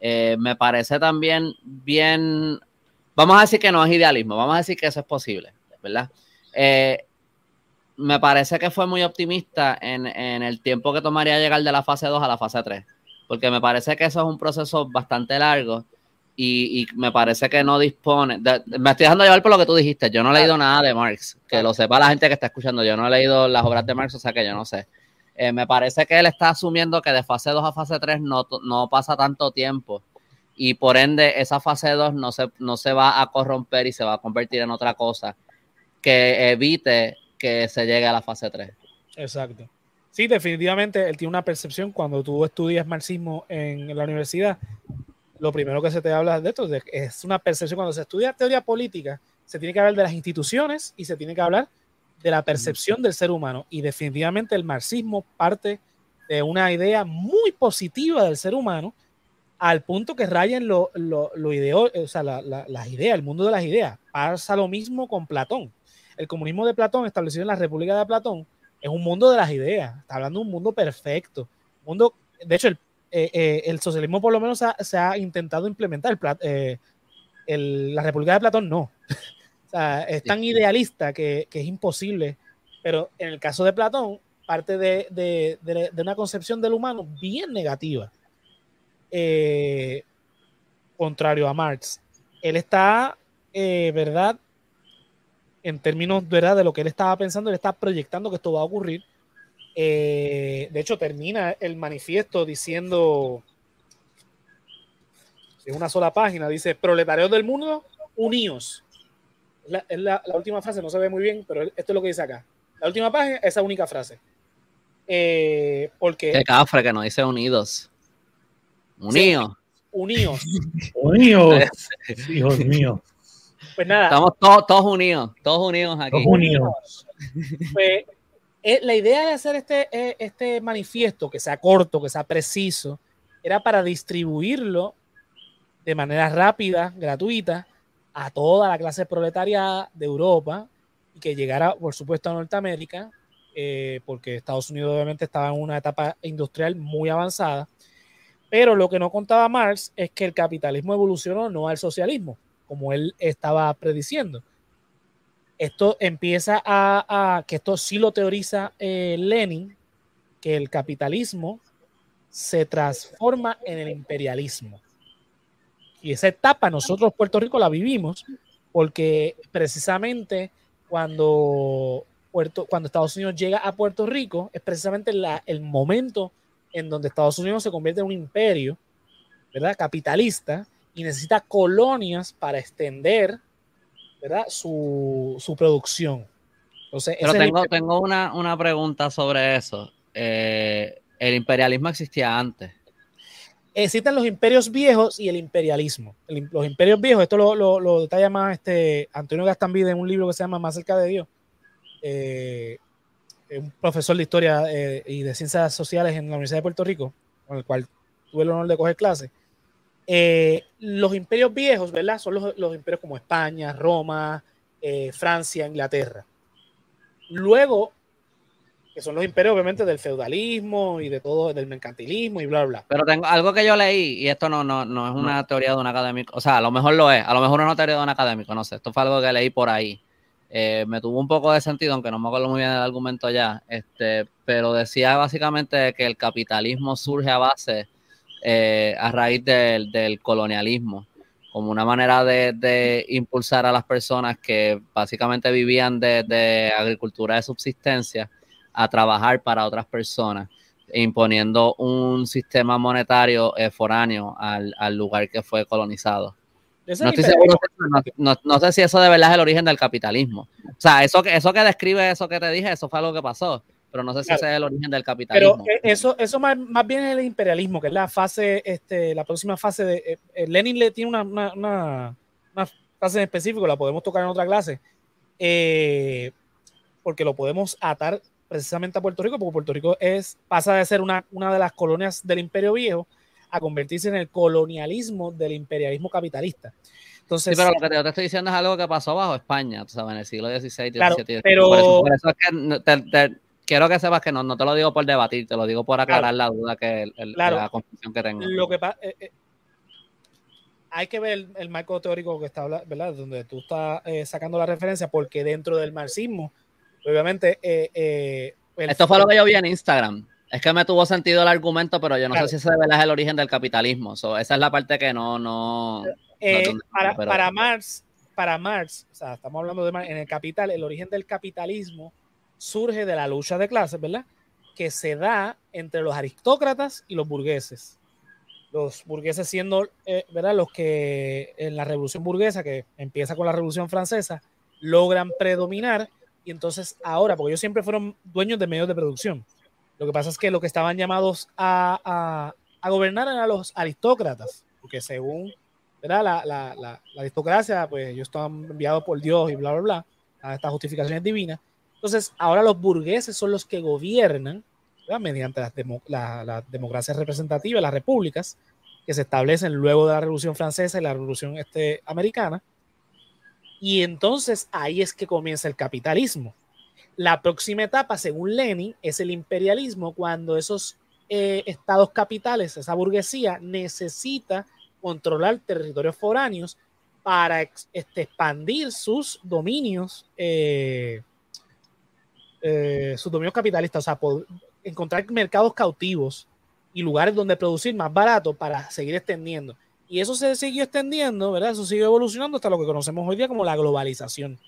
eh, me parece también bien, vamos a decir que no es idealismo, vamos a decir que eso es posible, ¿verdad? me parece que fue muy optimista en, en, el tiempo que tomaría llegar de la fase 2 a la fase 3, porque me parece que eso es un proceso bastante largo y, me parece que no dispone. me estoy dejando llevar por lo que tú dijiste. Yo no he leído nada de Marx, que lo sepa la gente que está escuchando. Yo no he leído las obras de Marx, o sea que yo no sé. Eh, me parece que él está asumiendo que de fase 2 a fase 3 no, no pasa tanto tiempo y por ende esa fase 2 no se, no se va a corromper y se va a convertir en otra cosa que evite que se llegue a la fase 3. Exacto. Sí, definitivamente él tiene una percepción cuando tú estudias marxismo en la universidad lo primero que se te habla de esto es una percepción. Cuando se estudia teoría política, se tiene que hablar de las instituciones y se tiene que hablar de la percepción del ser humano. Y definitivamente el marxismo parte de una idea muy positiva del ser humano al punto que rayen lo, lo, lo o sea, las ideas, el mundo de las ideas. Pasa lo mismo con Platón. El comunismo de Platón, establecido en la República de Platón, es un mundo de las ideas. Está hablando de un mundo perfecto. Mundo, de hecho, el eh, eh, el socialismo por lo menos se ha intentado implementar. El, eh, la República de Platón no. <laughs> es tan idealista que, es imposible. Pero en el caso de Platón, parte de, una concepción del humano bien negativa. contrario a Marx. Él está, ¿verdad? En términos ¿verdad? de lo que él estaba pensando, él está proyectando que esto va a ocurrir eh, de hecho, termina el manifiesto diciendo, en una sola página, dice, proletarios del mundo, unidos. Es, la, última frase, no se ve muy bien, pero esto es lo que dice acá. La última página, esa única frase. Eh, porque... Qué cafre que no dice unidos. Unidos. <laughs> unidos. unidos. <laughs> Hijos míos. Pues nada. Estamos todos, todos unidos, todos unidos aquí. Todos unidos. Pues la idea de hacer este, eh, este manifiesto, que sea corto, que sea preciso, era para distribuirlo de manera rápida, gratuita, a toda la clase proletaria de Europa y que llegara, por supuesto, a Norteamérica, eh, porque Estados Unidos obviamente estaba en una etapa industrial muy avanzada. Pero lo que no contaba Marx es que el capitalismo evolucionó no al socialismo, como él estaba prediciendo, esto empieza a, que esto sí lo teoriza eh, Lenin, que el capitalismo se transforma en el imperialismo. Y esa etapa nosotros Puerto Rico la vivimos porque precisamente cuando, Puerto, cuando Estados Unidos llega a Puerto Rico es precisamente el momento en donde Estados Unidos se convierte en un imperio, ¿verdad? Capitalista y necesita colonias para extender ¿verdad? Su, su producción. Entonces, Pero tengo, tengo una, una, pregunta sobre eso. Eh, ¿El imperialismo existía antes? Existen los imperios viejos y el imperialismo. los imperios viejos, esto lo, lo, lo, detalla más este Antonio Gastambide en un libro que se llama Más cerca de Dios. Eh, un profesor de historia eh, y de ciencias sociales en la Universidad de Puerto Rico, con el cual tuve el honor de coger clases. Eh, los imperios viejos, ¿verdad? Son los, imperios como España, Roma, eh, Francia, Inglaterra. Luego, que son los imperios obviamente del feudalismo y de todo, del mercantilismo y bla, bla. Pero tengo algo que yo leí, y esto no, no, no es una teoría de un académico, o sea, a lo mejor lo es, a lo mejor no es una teoría de un académico, no sé, esto fue algo que leí por ahí. Eh, me tuvo un poco de sentido, aunque no me acuerdo muy bien del argumento ya, este, pero decía básicamente que el capitalismo surge a base eh, a raíz del, colonialismo, como una manera de, impulsar a las personas que básicamente vivían de, agricultura de subsistencia a trabajar para otras personas, imponiendo un sistema monetario eh, foráneo al, lugar que fue colonizado. No, sé si eso de verdad es el origen del capitalismo. O sea, eso que, eso que describe eso que te dije, eso fue algo que pasó pero no sé si ese es el origen del capitalismo. Pero eso, eso más, más, bien es el imperialismo, que es la fase, este, la próxima fase de... Eh, eh, Lenin le tiene una, una, una, fase en específico, la podemos tocar en otra clase, eh, porque lo podemos atar precisamente a Puerto Rico, porque Puerto Rico es, pasa de ser una, una de las colonias del imperio viejo a convertirse en el colonialismo del imperialismo capitalista. Entonces, sí, pero lo que te, estoy diciendo es algo que pasó bajo España, tú sabes, en el siglo XVI, claro, Pero... Por eso, es que quiero que sepas que no, no te lo digo por debatir, te lo digo por aclarar la duda que el, la confusión que tengo. Lo que eh, eh, hay que ver el, marco teórico que está, ¿verdad? Donde tú estás eh, sacando la referencia, porque dentro del marxismo, obviamente. Esto fue lo que yo vi en Instagram. Es que me tuvo sentido el argumento, pero yo no sé si ese es el origen del capitalismo. esa es la parte que no. no, para, para Marx, para Marx, o sea, estamos hablando de en el capital, el origen del capitalismo surge de la lucha de clases, ¿verdad? Que se da entre los aristócratas y los burgueses. Los burgueses siendo, eh, ¿verdad? Los que en la revolución burguesa, que empieza con la revolución francesa, logran predominar y entonces ahora, porque ellos siempre fueron dueños de medios de producción, lo que pasa es que lo que estaban llamados a, gobernar eran los aristócratas, porque según ¿verdad? La, la, la, aristocracia, pues ellos estaban enviados por Dios y bla, bla, bla, a estas justificaciones divinas. Entonces, ahora los burgueses son los que gobiernan mediante las la, democracia representativa, las repúblicas, que se establecen luego de la Revolución Francesa y la Revolución este, Americana. Y entonces ahí es que comienza el capitalismo. La próxima etapa, según Lenin, es el imperialismo, cuando esos eh, estados capitales, esa burguesía, necesita controlar territorios foráneos para este, expandir sus dominios eh, eh, sus dominios capitalistas, o sea, encontrar mercados cautivos y lugares donde producir más barato para seguir extendiendo. Y eso se siguió extendiendo, ¿verdad? Eso sigue evolucionando hasta lo que conocemos hoy día como la globalización.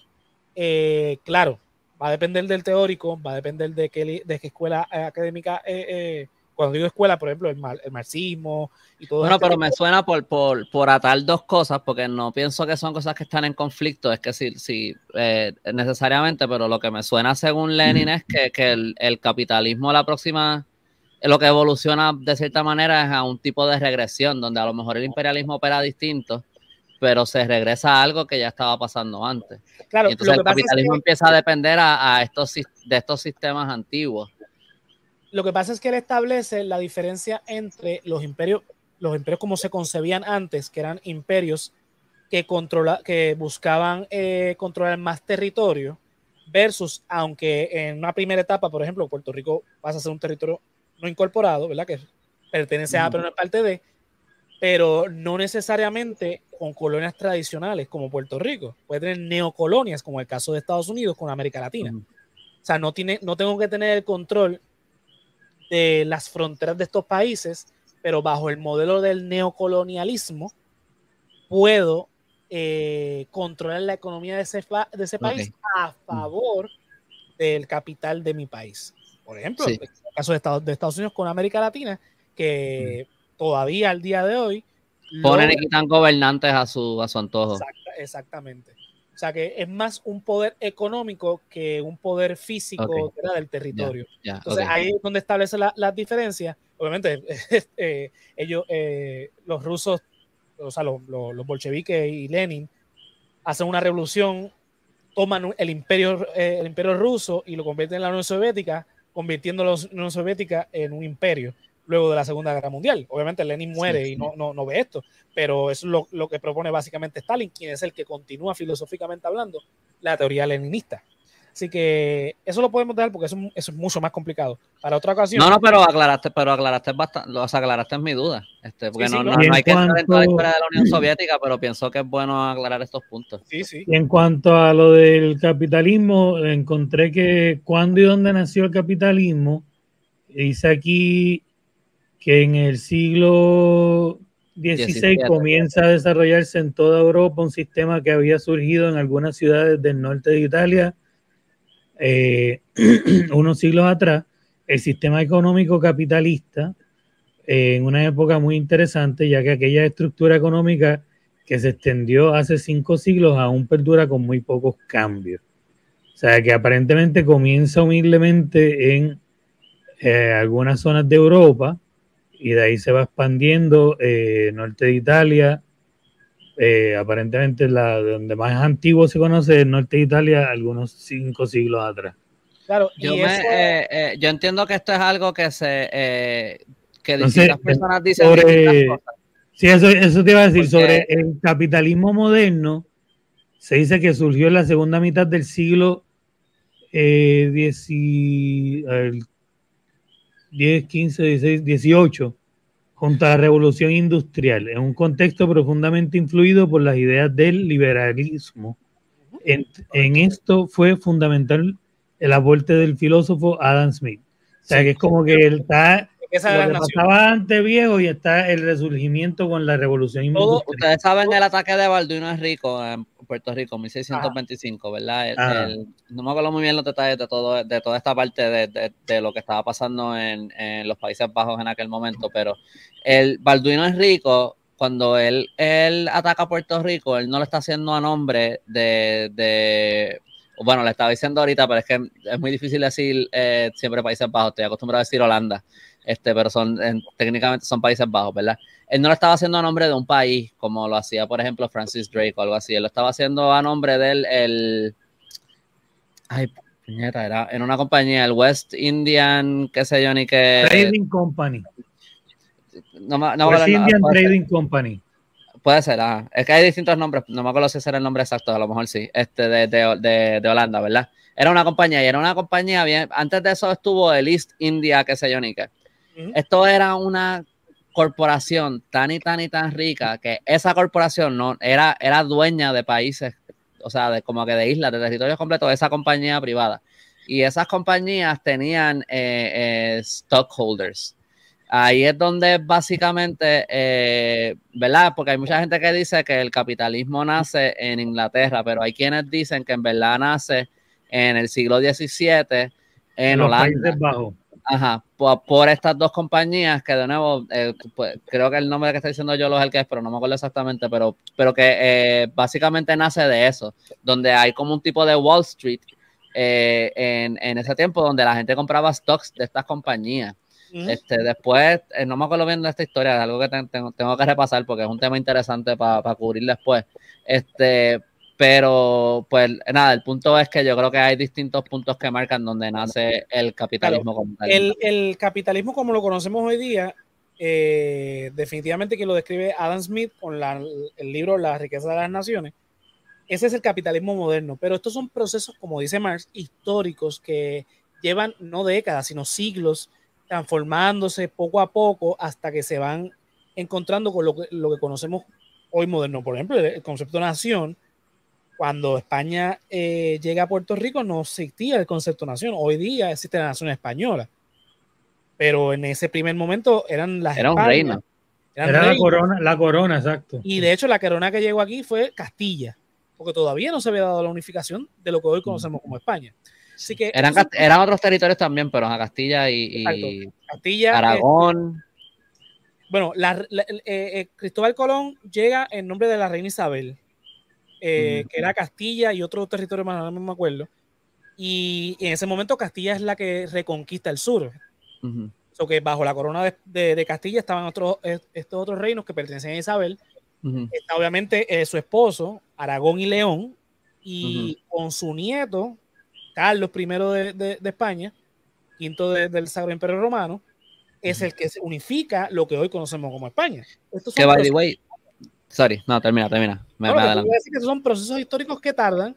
Eh, claro, va a depender del teórico, va a depender de qué, de qué escuela académica eh, cuando digo escuela, por ejemplo, el, marxismo y todo Bueno, pero me suena por, por, por, atar dos cosas, porque no pienso que son cosas que están en conflicto, es que sí, sí eh, necesariamente, pero lo que me suena según Lenin es que, que el, el, capitalismo la próxima, lo que evoluciona de cierta manera es a un tipo de regresión, donde a lo mejor el imperialismo opera distinto, pero se regresa a algo que ya estaba pasando antes. Claro, y entonces el capitalismo empieza a depender a, a estos, de estos sistemas antiguos. Lo que pasa es que él establece la diferencia entre los imperios, los imperios como se concebían antes, que eran imperios que, controla, que buscaban eh, controlar más territorio, versus, aunque en una primera etapa, por ejemplo, Puerto Rico pasa a ser un territorio no incorporado, ¿verdad? Que pertenece a, pero no es parte de, pero no necesariamente con colonias tradicionales como Puerto Rico. Puede tener neocolonias, como el caso de Estados Unidos con América Latina. O sea, no, tiene, no tengo que tener el control de las fronteras de estos países, pero bajo el modelo del neocolonialismo, puedo eh, controlar la economía de ese, de ese país a favor del capital de mi país. Por ejemplo, en el caso de Estados, de Estados Unidos con América Latina, que todavía al día de hoy... Ponen y quitan gobernantes a su, a su antojo. exactamente. O sea que es más un poder económico que un poder físico del territorio. Entonces ahí es donde establece las la diferencias. Obviamente, <laughs> eh, ellos, eh, los rusos, o sea, los, los, bolcheviques y Lenin, hacen una revolución, toman el imperio, eh, el imperio ruso y lo convierten en la Unión Soviética, convirtiendo la Unión Soviética en un imperio luego de la Segunda Guerra Mundial. Obviamente Lenin muere y no, no, no, ve esto, pero eso es lo, que propone básicamente Stalin, quien es el que continúa filosóficamente hablando la teoría leninista. Así que eso lo podemos dejar porque eso, es mucho más complicado. Para otra ocasión. No, no, pero aclaraste, pero aclaraste bastante, o sea, aclaraste mi duda. Este, porque no, no, hay que entrar en toda la historia de la Unión Soviética, pero pienso que es bueno aclarar estos puntos. Sí, sí. Y en cuanto a lo del capitalismo, encontré que cuándo y dónde nació el capitalismo, dice aquí que en el siglo XVI comienza a desarrollarse en toda Europa un sistema que había surgido en algunas ciudades del norte de Italia eh, <clears throat> unos siglos atrás, el sistema económico capitalista, eh, en una época muy interesante, ya que aquella estructura económica que se extendió hace cinco siglos aún perdura con muy pocos cambios. O sea, que aparentemente comienza humildemente en eh, algunas zonas de Europa, y de ahí se va expandiendo eh, norte de Italia. Eh, aparentemente la donde más antiguo se conoce es norte de Italia, algunos cinco siglos atrás. Claro, yo, eh, yo entiendo que esto es algo que se que distintas personas dicen sobre, Sí, eso, eso te iba a decir. Sobre el capitalismo moderno, se dice que surgió en la segunda mitad del siglo eh, 10, 10, 15, 16, 18, junto a la revolución industrial, en un contexto profundamente influido por las ideas del liberalismo. En, en esto fue fundamental el aporte del filósofo Adam Smith. O sea, que es como que él está esa lo que pasaba antes viejo y está el resurgimiento con la revolución Todo, Ustedes saben el ataque de Balduino Rico en Puerto Rico, 1625, ¿verdad? no me acuerdo muy bien los detalles de todo, de toda esta parte de, de, lo que estaba pasando en, en, los Países Bajos en aquel momento, pero el Balduino Rico, cuando él, él ataca a Puerto Rico, él no lo está haciendo a nombre de, de bueno, le estaba diciendo ahorita, pero es que es muy difícil decir eh, siempre Países Bajos, estoy acostumbrado a decir Holanda este, pero son técnicamente son Países Bajos, ¿verdad? Él no lo estaba haciendo a nombre de un país, como lo hacía, por ejemplo, Francis Drake o algo así. Él lo estaba haciendo a nombre del el. Ay, puñeta, era en una compañía, el West Indian, qué sé yo, ni qué. Trading Company. No, no, West Indian Trading Company. Puede ser, ah. es que hay distintos nombres, no me acuerdo si ese era el nombre exacto, a lo mejor sí, este de, de, de Holanda, ¿verdad? Era una compañía y era una compañía bien, antes de eso estuvo el East India, qué sé yo, ni qué esto era una corporación tan y tan y tan rica que esa corporación no era, era dueña de países, o sea, de, como que de islas, de territorios completos, de esa compañía privada. Y esas compañías tenían eh, eh, stockholders. Ahí es donde básicamente, eh, ¿verdad? Porque hay mucha gente que dice que el capitalismo nace en Inglaterra, pero hay quienes dicen que en verdad nace en el siglo XVII en, Holanda. Ajá, por, estas dos compañías que de nuevo, eh, pues, creo que el nombre que está diciendo yo lo es el que es, pero no me acuerdo exactamente, pero, pero que eh, básicamente nace de eso, donde hay como un tipo de Wall Street eh, en, en, ese tiempo donde la gente compraba stocks de estas compañías. Este, después, no me acuerdo bien de esta historia, es algo que tengo, tengo, que repasar porque es un tema interesante para cubrir después. Este, pero, pues nada, el punto es que yo creo que hay distintos puntos que marcan donde nace el capitalismo como tal. El, capitalismo como lo conocemos hoy día, eh, definitivamente que lo describe Adam Smith con el libro La riqueza de las naciones, ese es el capitalismo moderno. Pero estos son procesos, como dice Marx, históricos que llevan no décadas, sino siglos transformándose poco a poco hasta que se van encontrando con lo que, lo que conocemos hoy moderno. Por ejemplo, el concepto de nación cuando España eh, llega a Puerto Rico no existía el concepto de nación. Hoy día existe la nación española. Pero en ese primer momento eran las. Era un reino. Era la corona, la corona, exacto. Y de hecho, la corona que llegó aquí fue Castilla, porque todavía no se había dado la unificación de lo que hoy conocemos como España. Así que eran, eran otros territorios también, pero a Castilla y, Castilla, Aragón. bueno, eh, eh, Cristóbal Colón llega en nombre de la reina Isabel eh, que era Castilla y otro territorio más, no me acuerdo. Y, en ese momento Castilla es la que reconquista el sur. Uh que bajo la corona de, Castilla estaban otros, estos otros reinos que pertenecen a Isabel. Está obviamente eh, su esposo, Aragón y León, y con su nieto, Carlos I de, España, quinto del Sacro Imperio Romano, es el que unifica lo que hoy conocemos como España. que, by the way, Sorry, no, termina, termina. Me, decir que son procesos históricos que tardan,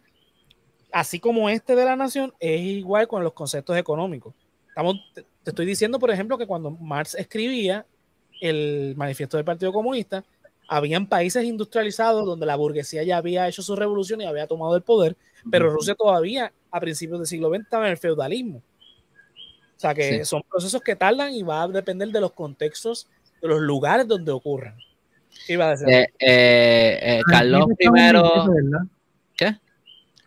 así como este de la nación, es igual con los conceptos económicos. Estamos, te, estoy diciendo, por ejemplo, que cuando Marx escribía el manifiesto del Partido Comunista, habían países industrializados donde la burguesía ya había hecho su revolución y había tomado el poder, pero Rusia todavía a principios del siglo XX estaba en el feudalismo. O sea que son procesos que tardan y va a depender de los contextos, de los lugares donde ocurran. Iba a decir. Eh, eh, eh Carlos primero. ¿Qué?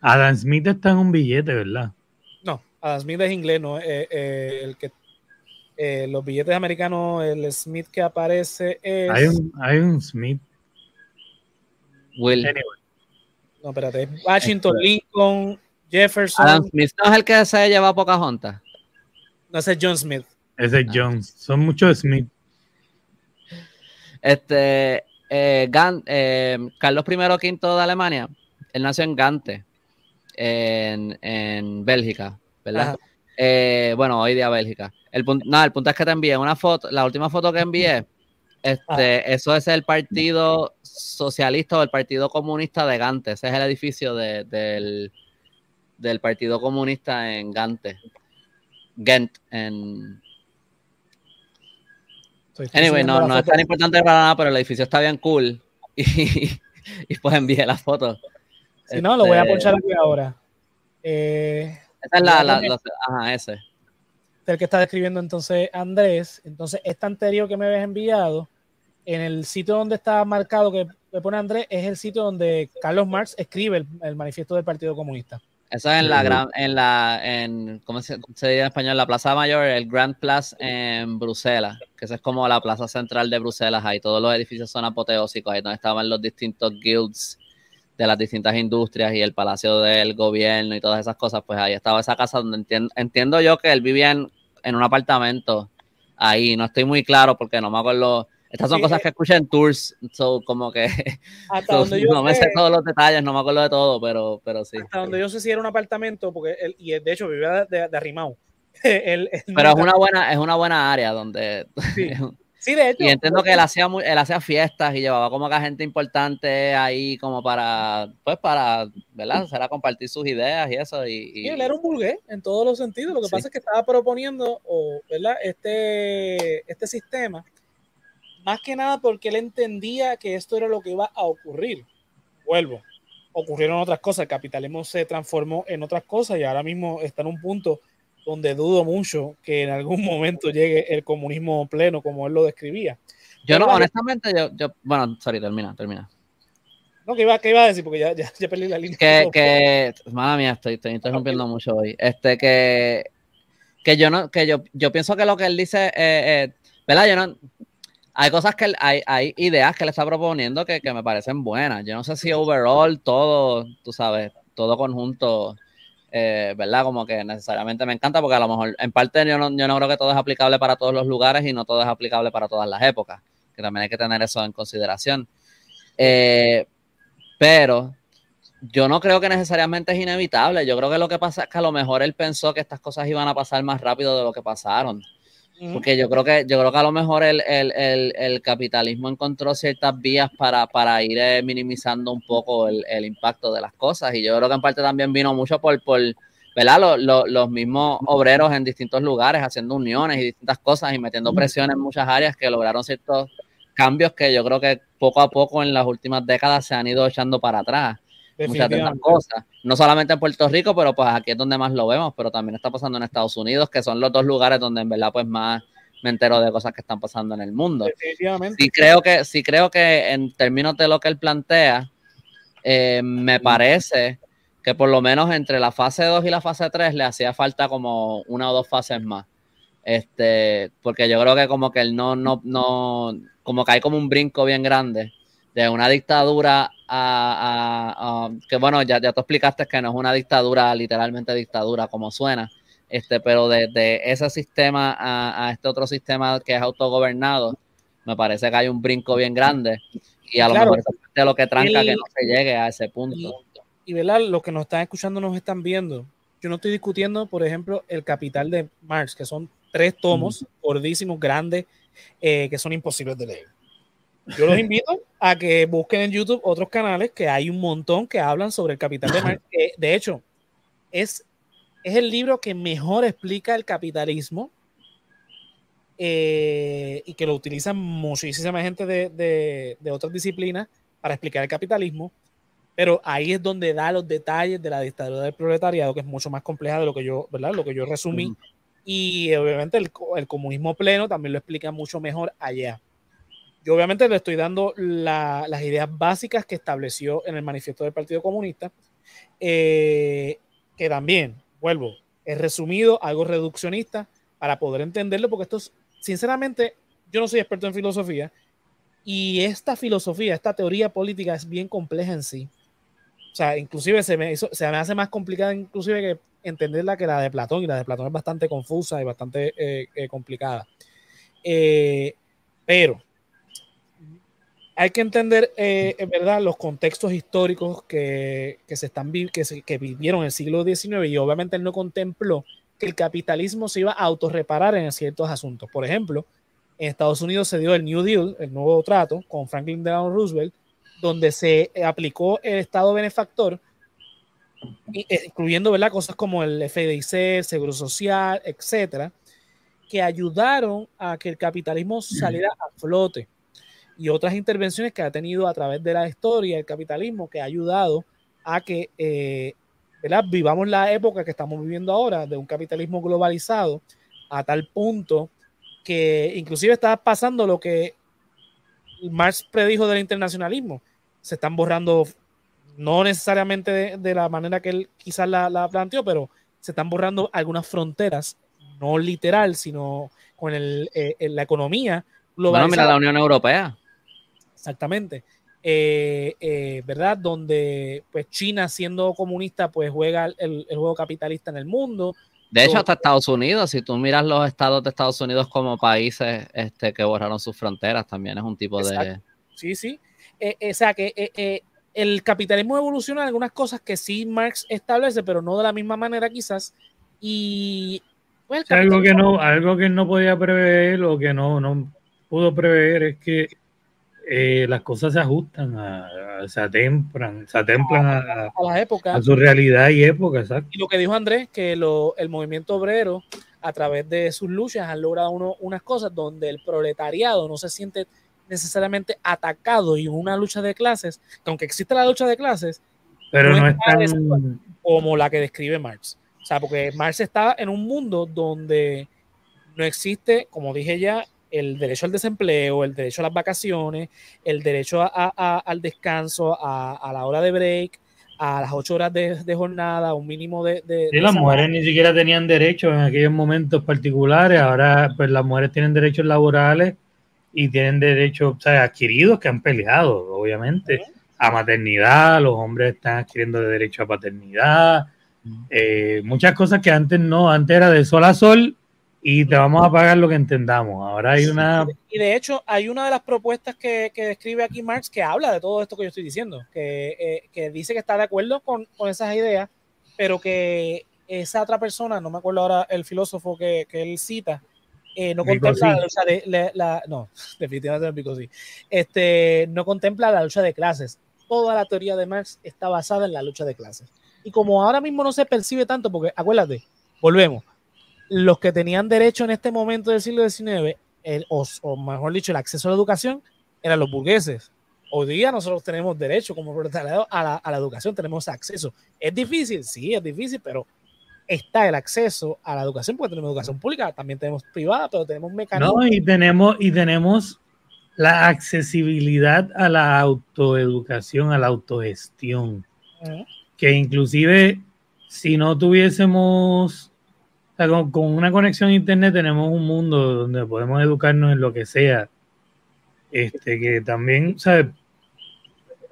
Adam Smith está en un billete, ¿verdad? No, Adam Smith es inglés, no. Eh, el que los billetes americanos, el Smith que aparece es. Hay un, hay un Smith. Will. No, espérate. Washington, Lincoln, Jefferson. Adam Smith no es el que se lleva a Pocahontas. No, ese es John Smith. Ese es Jones. Son muchos Smith. Este, eh, eh, Carlos I V de Alemania, él nació en Gante, en, Bélgica, ¿verdad? Eh, bueno, hoy día Bélgica. El, nada, el punto es que te envié una foto, la última foto que envié Este, ah. Eso es el Partido Socialista o el Partido Comunista de Gante. Ese es el edificio del, del Partido Comunista en Gante. Ghent, en... Anyway, no, no es tan importante para nada, pero el edificio está bien cool. <laughs> Y, y pues envié la foto. Si no, lo voy a este, ponchar aquí ahora. Eh, Esa es la, la, ajá, ese. El que está describiendo entonces Andrés. Entonces, este anterior que me habías enviado, en el sitio donde está marcado que me pone Andrés, es el sitio donde Carlos Marx escribe el manifiesto del Partido Comunista. Eso es en la gran, en la, en, ¿cómo se, dice en español? La Plaza Mayor, el Grand Place en Bruselas, que esa es como la plaza central de Bruselas, ahí todos los edificios son apoteósicos, ahí donde estaban los distintos guilds de las distintas industrias y el palacio del gobierno y todas esas cosas, pues ahí estaba esa casa donde entiendo, entiendo yo que él vivía en, en un apartamento ahí, no estoy muy claro porque no me acuerdo estas son cosas eh, que escuché en tours, so, como que <laughs> no me sé todos los detalles, no me acuerdo de todo, pero, pero sí. Hasta donde yo sé si era un apartamento, porque él, y de hecho vivía de, de arrimado. <laughs> pero es una buena, es una buena área donde sí. <laughs> Sí, de hecho. Y entiendo que él hacía, él hacía fiestas y llevaba como que a gente importante ahí como para, pues para, ¿verdad? Será compartir sus ideas y eso. Y, y... él era un burgués en todos los sentidos. Lo que pasa es que estaba proponiendo, o, ¿verdad? Este, este sistema más que nada porque él entendía que esto era lo que iba a ocurrir. Vuelvo, ocurrieron otras cosas, el capitalismo se transformó en otras cosas y ahora mismo está en un punto donde dudo mucho que en algún momento llegue el comunismo pleno como él lo describía. Yo no, honestamente, yo, yo, bueno, sorry, termina, termina. No, ¿qué iba, qué iba a decir? Porque ya, ya, perdí la línea. Que, <laughs> que madre mía, estoy, estoy interrumpiendo mucho hoy. Este, que, que yo no, que yo, yo pienso que lo que él dice, eh, eh, ¿verdad? Yo no, hay cosas que hay, hay ideas que le está proponiendo que, que, me parecen buenas. Yo no sé si overall todo, tú sabes, todo conjunto, eh, ¿verdad? Como que necesariamente me encanta porque a lo mejor en parte yo no, yo no creo que todo es aplicable para todos los lugares y no todo es aplicable para todas las épocas, que también hay que tener eso en consideración. Eh, pero yo no creo que necesariamente es inevitable. Yo creo que lo que pasa es que a lo mejor él pensó que estas cosas iban a pasar más rápido de lo que pasaron. Porque yo creo que, yo creo que a lo mejor el, el, el, el capitalismo encontró ciertas vías para, para ir eh, minimizando un poco el, impacto de las cosas. Y yo creo que en parte también vino mucho por, por ¿verdad? los mismos obreros en distintos lugares haciendo uniones y distintas cosas y metiendo presión en muchas áreas que lograron ciertos cambios que yo creo que poco a poco en las últimas décadas se han ido echando para atrás muchas de cosas. No solamente en Puerto Rico, pero pues aquí es donde más lo vemos, pero también está pasando en Estados Unidos, que son los dos lugares donde en verdad pues más me entero de cosas que están pasando en el mundo. Definitivamente. Sí creo que, sí creo que en términos de lo que él plantea, eh, me parece que por lo menos entre la fase 2 y la fase 3 le hacía falta como una o dos fases más. Este, porque yo creo que como que él no, no, no, como que hay como un brinco bien grande de una dictadura a, que bueno, ya, ya tú explicaste que no es una dictadura, literalmente dictadura como suena, este, pero de, ese sistema a, este otro sistema que es autogobernado, me parece que hay un brinco bien grande y a lo mejor es lo que tranca que no se llegue a ese punto. Y, y ¿verdad? los que nos están escuchando nos están viendo. Yo no estoy discutiendo, por ejemplo, el capital de Marx, que son tres tomos gordísimos, grandes, eh, que son imposibles de leer yo los invito a que busquen en YouTube otros canales que hay un montón que hablan sobre el capital de Marx. de hecho, es, es el libro que mejor explica el capitalismo eh, y que lo utilizan muchísima gente de, de, otras disciplinas para explicar el capitalismo. Pero ahí es donde da los detalles de la dictadura del proletariado, que es mucho más compleja de lo que yo, ¿verdad? Lo que yo resumí. Y obviamente el, el comunismo pleno también lo explica mucho mejor allá. Yo obviamente le estoy dando las ideas básicas que estableció en el manifiesto del Partido Comunista, eh, que también, vuelvo, es resumido, algo reduccionista, para poder entenderlo, porque esto es, sinceramente, yo no soy experto en filosofía, y esta filosofía, esta teoría política es bien compleja en sí. O sea, inclusive se me, se me hace más complicada inclusive que entenderla que la de Platón, y la de Platón es bastante confusa y bastante eh, eh, complicada. pero hay que entender, eh, en verdad, los contextos históricos que, se están que, que vivieron en el siglo XIX y obviamente él no contempló que el capitalismo se iba a autorreparar en ciertos asuntos. Por ejemplo, En Estados Unidos se dio el New Deal, el nuevo trato con Franklin Delano Roosevelt, donde se aplicó el Estado benefactor, eh, incluyendo ¿verdad? cosas como el FDIC, el Seguro Social, etcétera, que ayudaron a que el capitalismo saliera a flote. Y otras intervenciones que ha tenido a través de la historia el capitalismo que ha ayudado a que eh, vivamos la época que estamos viviendo ahora de un capitalismo globalizado a tal punto que inclusive está pasando lo que Marx predijo del internacionalismo. Se están borrando, no necesariamente de, la manera que él quizás la, planteó, pero se están borrando algunas fronteras, no literal, sino con el, eh, la economía global. mira la Unión Europea. Exactamente. Eh, eh, ¿Verdad? Donde pues China siendo comunista pues juega el, el juego capitalista en el mundo. De hecho, hasta Estados Unidos, si tú miras los estados de Estados Unidos como países este, que borraron sus fronteras, también es un tipo de... Sí, sí. Eh, eh, o sea, que eh, el capitalismo evoluciona en algunas cosas que sí Marx establece, pero no de la misma manera quizás. Y... Pues, algo, que no, algo que no podía prever o que no, no pudo prever es que eh, las cosas se ajustan, a, se atemplan, se atemplan a, a, época. a su realidad y época, exacto. Y lo que dijo Andrés, que lo, el movimiento obrero, a través de sus luchas, han logrado uno, unas cosas donde el proletariado no se siente necesariamente atacado y una lucha de clases, que aunque existe la lucha de clases, pero no, es tan... como la que describe Marx. O sea, porque Marx está en un mundo donde no existe, como dije ya, el derecho al desempleo, el derecho a las vacaciones, el derecho al descanso, a, la hora de break, a las ocho horas de, jornada, un mínimo de... de sí, las mujeres ni siquiera tenían derechos en aquellos momentos particulares, ahora pues las mujeres tienen derechos laborales y tienen derechos adquiridos que han peleado, obviamente, a maternidad, los hombres están adquiriendo derecho a paternidad, eh, muchas cosas que antes no, antes era de sol a sol y te vamos a pagar lo que entendamos. Ahora hay una... Y de hecho hay una de las propuestas que, que describe aquí Marx que habla de todo esto que yo estoy diciendo, que, eh, que dice que está de acuerdo con, con, esas ideas, pero que esa otra persona, no me acuerdo ahora el filósofo que, que él cita, eh, no contempla la lucha de la, no, <laughs> definitivamente no sí. este, no contempla la lucha de clases. Toda la teoría de Marx está basada en la lucha de clases. Y como ahora mismo no se percibe tanto, porque acuérdate, volvemos, los que tenían derecho en este momento del siglo XIX, o, mejor dicho, el acceso a la educación, eran los burgueses. Hoy día nosotros tenemos derecho como proletariado a la, a la educación, tenemos acceso. ¿Es difícil? Sí, es difícil, pero está el acceso a la educación, porque tenemos educación pública, también tenemos privada, pero tenemos mecanismos. No, y tenemos, y tenemos la accesibilidad a la autoeducación, a la autogestión, que inclusive si no tuviésemos con, una conexión a internet tenemos un mundo donde podemos educarnos en lo que sea. Este, que también, ¿sabes?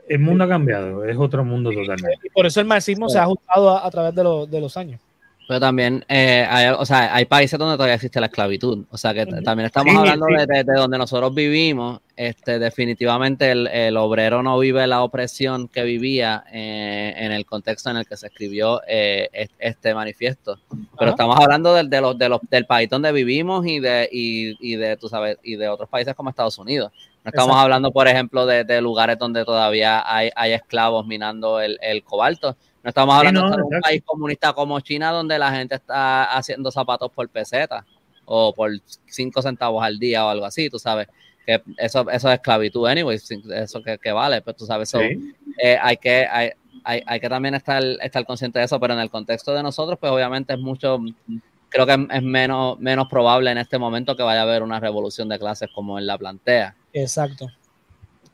El mundo ha cambiado, es otro mundo totalmente. Y por eso el marxismo se ha ajustado a, través de, de los años. Pero también eh, hay, o sea, hay países donde todavía existe la esclavitud. O sea, que también estamos hablando De, donde nosotros vivimos. Este, definitivamente el, obrero no vive la opresión que vivía eh, en el contexto en el que se escribió eh, este manifiesto. Pero estamos hablando de, los, de los, del país donde vivimos y de, y, de, tú sabes, y de otros países como Estados Unidos. No estamos hablando, por ejemplo, de, lugares donde todavía hay, hay esclavos minando el, el cobalto no estamos hablando de un país comunista como China donde la gente está haciendo zapatos por peseta o por 5 centavos al día o algo así, tú sabes. Que eso, eso es esclavitud, anyway, eso que, vale, pero pues tú sabes, eh, hay, que, hay, hay, que también estar, estar consciente de eso, pero en el contexto de nosotros, pues obviamente es mucho, creo que es menos, menos probable en este momento que vaya a haber una revolución de clases como en la plantea. Exacto.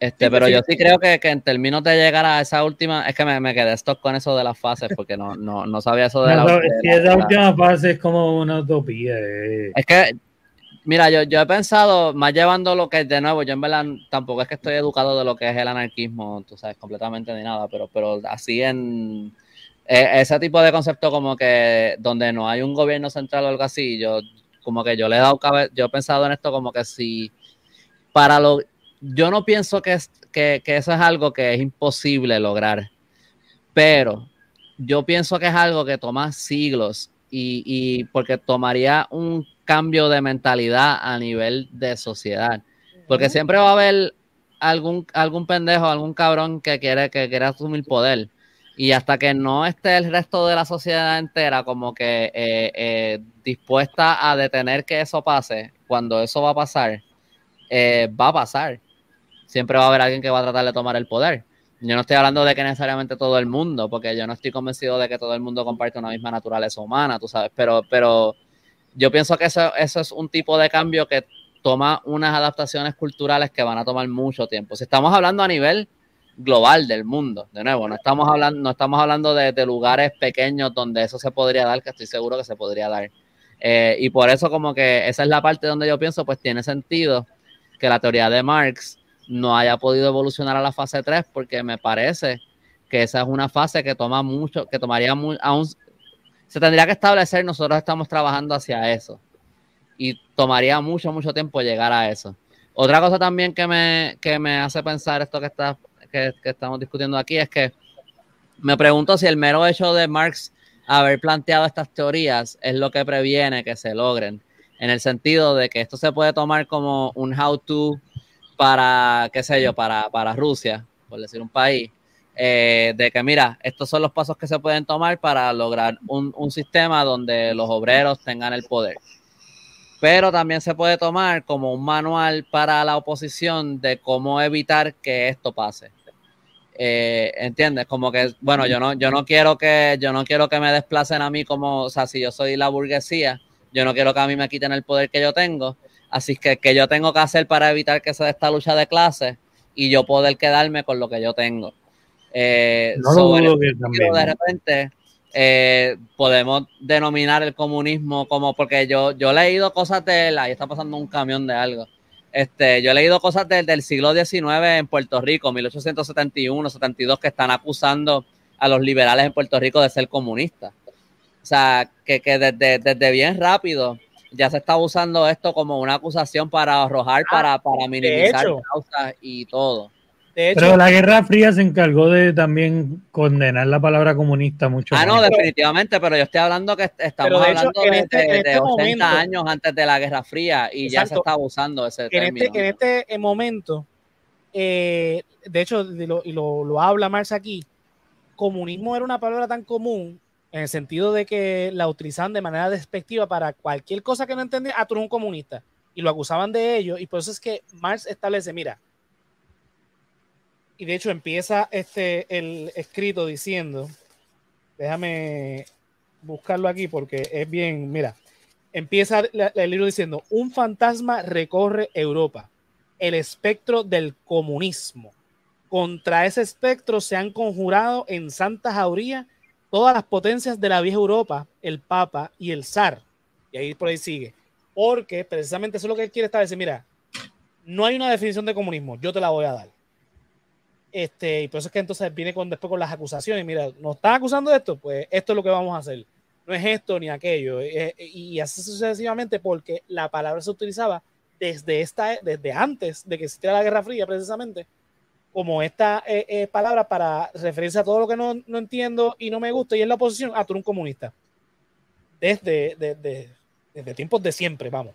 Este, pero yo sí creo que, que, en términos de llegar a esa última, es que me, me quedé stock con eso de las fases, porque no, no, no sabía eso de la, esa última fase es como una utopía. Eh. Es que, mira, yo, yo he pensado, más llevando lo que de nuevo, yo en verdad tampoco es que estoy educado de lo que es el anarquismo, tú sabes, completamente ni nada, pero, pero así en e, ese tipo de concepto como que donde no hay un gobierno central o algo así, yo como que yo le he dado yo he pensado en esto como que si para lo yo no pienso que, que, eso es algo que es imposible lograr, pero yo pienso que es algo que toma siglos y, y porque tomaría un cambio de mentalidad a nivel de sociedad. Porque siempre va a haber algún, algún pendejo, algún cabrón que quiere, que quiere asumir poder. Y hasta que no esté el resto de la sociedad entera como que eh, eh, dispuesta a detener que eso pase, cuando eso va a pasar, eh, va a pasar. Siempre va a haber alguien que va a tratar de tomar el poder. Yo no estoy hablando de que necesariamente todo el mundo, porque yo no estoy convencido de que todo el mundo comparte una misma naturaleza humana, tú sabes, pero, pero yo pienso que eso, eso es un tipo de cambio que toma unas adaptaciones culturales que van a tomar mucho tiempo. Si estamos hablando a nivel global del mundo, de nuevo, no estamos hablando, no estamos hablando de, lugares pequeños donde eso se podría dar, que estoy seguro que se podría dar. Eh, y por eso como que esa es la parte donde yo pienso, pues tiene sentido que la teoría de Marx no haya podido evolucionar a la fase 3, porque me parece que esa es una fase que toma mucho, que tomaría aún, se tendría que establecer, nosotros estamos trabajando hacia eso y tomaría mucho, mucho tiempo llegar a eso. Otra cosa también que me, que me hace pensar esto que, está, que, estamos discutiendo aquí es que me pregunto si el mero hecho de Marx haber planteado estas teorías es lo que previene que se logren, en el sentido de que esto se puede tomar como un how-to para, qué sé yo, para, para Rusia, por decir un país, eh, de que mira, estos son los pasos que se pueden tomar para lograr un, un sistema donde los obreros tengan el poder pero también se puede tomar como un manual para la oposición de cómo evitar que esto pase. Eh, ¿Entiendes? Como que, bueno, yo no, yo no quiero que, yo no quiero que me desplacen a mí como, o sea, si yo soy la burguesía, yo no quiero que a mí me quiten el poder que yo tengo. Así que, que yo tengo que hacer para evitar que se dé esta lucha de clases y yo poder quedarme con lo que yo tengo. Eh, no de repente, eh, podemos denominar el comunismo como, porque yo, yo he leído cosas de ahí está pasando un camión de algo. Este, yo he leído cosas del siglo XIX en Puerto Rico, 1871, 72, que están acusando a los liberales en Puerto Rico de ser comunistas. O sea, que, que desde, desde, bien rápido ya se está usando esto como una acusación para arrojar, ah, para, para minimizar causas y todo. Pero la Guerra Fría se encargó de también condenar la palabra comunista mucho. Ah, no, definitivamente, pero yo estoy hablando que estamos hablando de, este, de, 80 este años antes de la Guerra Fría y ya se está usando ese en este, término. en este momento, eh, de hecho, y lo, lo, habla Marx aquí, comunismo era una palabra tan común en el sentido de que la utilizaban de manera despectiva para cualquier cosa que no entendía, ah, tú un comunista, y lo acusaban de ello, y por eso es que Marx establece, mira, y de hecho empieza este el escrito diciendo, déjame buscarlo aquí porque es bien, mira, empieza el libro diciendo, un fantasma recorre Europa, el espectro del comunismo. Contra ese espectro se han conjurado en santa jauría todas las potencias de la vieja Europa, el Papa y el zar. Y ahí por ahí sigue. Porque precisamente eso es lo que él quiere establecer. Mira, no hay una definición de comunismo, yo te la voy a dar. Este, y por eso es que entonces viene con, después con las acusaciones. Mira, nos están acusando de esto, pues esto es lo que vamos a hacer. No es esto ni aquello. Y así sucesivamente porque la palabra se utilizaba desde, esta, desde antes de que existiera la Guerra Fría, precisamente, como esta eh, palabra para referirse a todo lo que no, no, entiendo y no me gusta. Y en la oposición, a tú un comunista. Desde, desde, desde tiempos de siempre, vamos.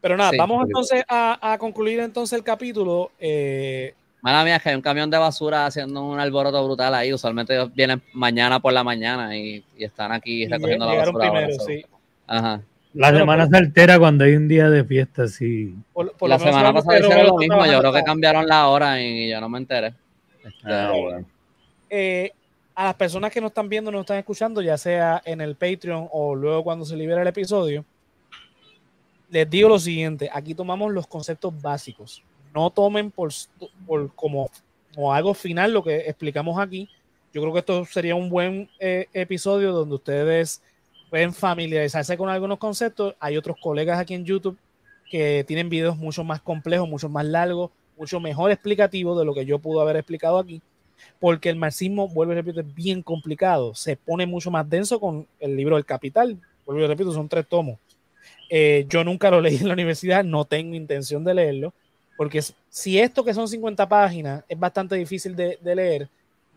Pero nada, vamos entonces a, concluir entonces el capítulo. Eh, Mala mía, que hay un camión de basura haciendo un alboroto brutal ahí. Usualmente vienen mañana por la mañana y, están aquí recogiendo la basura. Primero, sí. Ajá. La semana se altera cuando hay un día de fiesta, sí. la semana pasada hicieron lo mismo. Yo creo que cambiaron la hora y yo no me enteré. Ah, eh, a las personas que nos están viendo, nos están escuchando, ya sea en el Patreon o luego cuando se libera el episodio, les digo lo siguiente, aquí tomamos los conceptos básicos. No tomen por, como, algo final lo que explicamos aquí. Yo creo que esto sería un buen eh, episodio donde ustedes pueden familiarizarse con algunos conceptos. Hay otros colegas aquí en YouTube que tienen videos mucho más complejos, mucho más largos, mucho mejor explicativos de lo que yo pude haber explicado aquí. Porque el marxismo, vuelvo y repito, es bien complicado. Se pone mucho más denso con el libro del Capital. Vuelvo y repito, son tres tomos eh, yo nunca lo leí en la universidad, no tengo intención de leerlo, porque si esto que son 50 páginas es bastante difícil de, leer,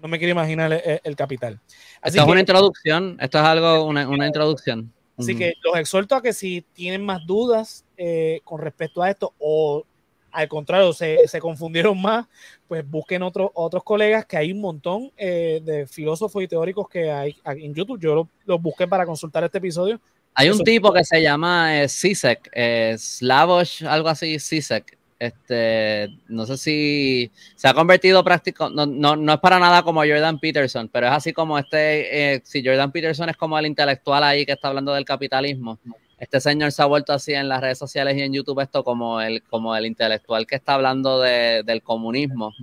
no me quiero imaginar el, capital. Así esto es una introducción, esto es algo, una, una introducción. Así que los exhorto a que si tienen más dudas eh, con respecto a esto o al contrario, se, se, confundieron más, pues busquen otros otros colegas, que hay un montón eh, de filósofos y teóricos que hay en YouTube. Yo los busqué para consultar este episodio. Hay un tipo que se llama eh, Sisek, eh, Slavoj, algo así, Sisek. Este, no sé si se ha convertido práctico, no, no, no, es para nada como Jordan Peterson, pero es así como este, eh, si Jordan Peterson es como el intelectual ahí que está hablando del capitalismo, este señor se ha vuelto así en las redes sociales y en YouTube esto como el, como el intelectual que está hablando de, del comunismo.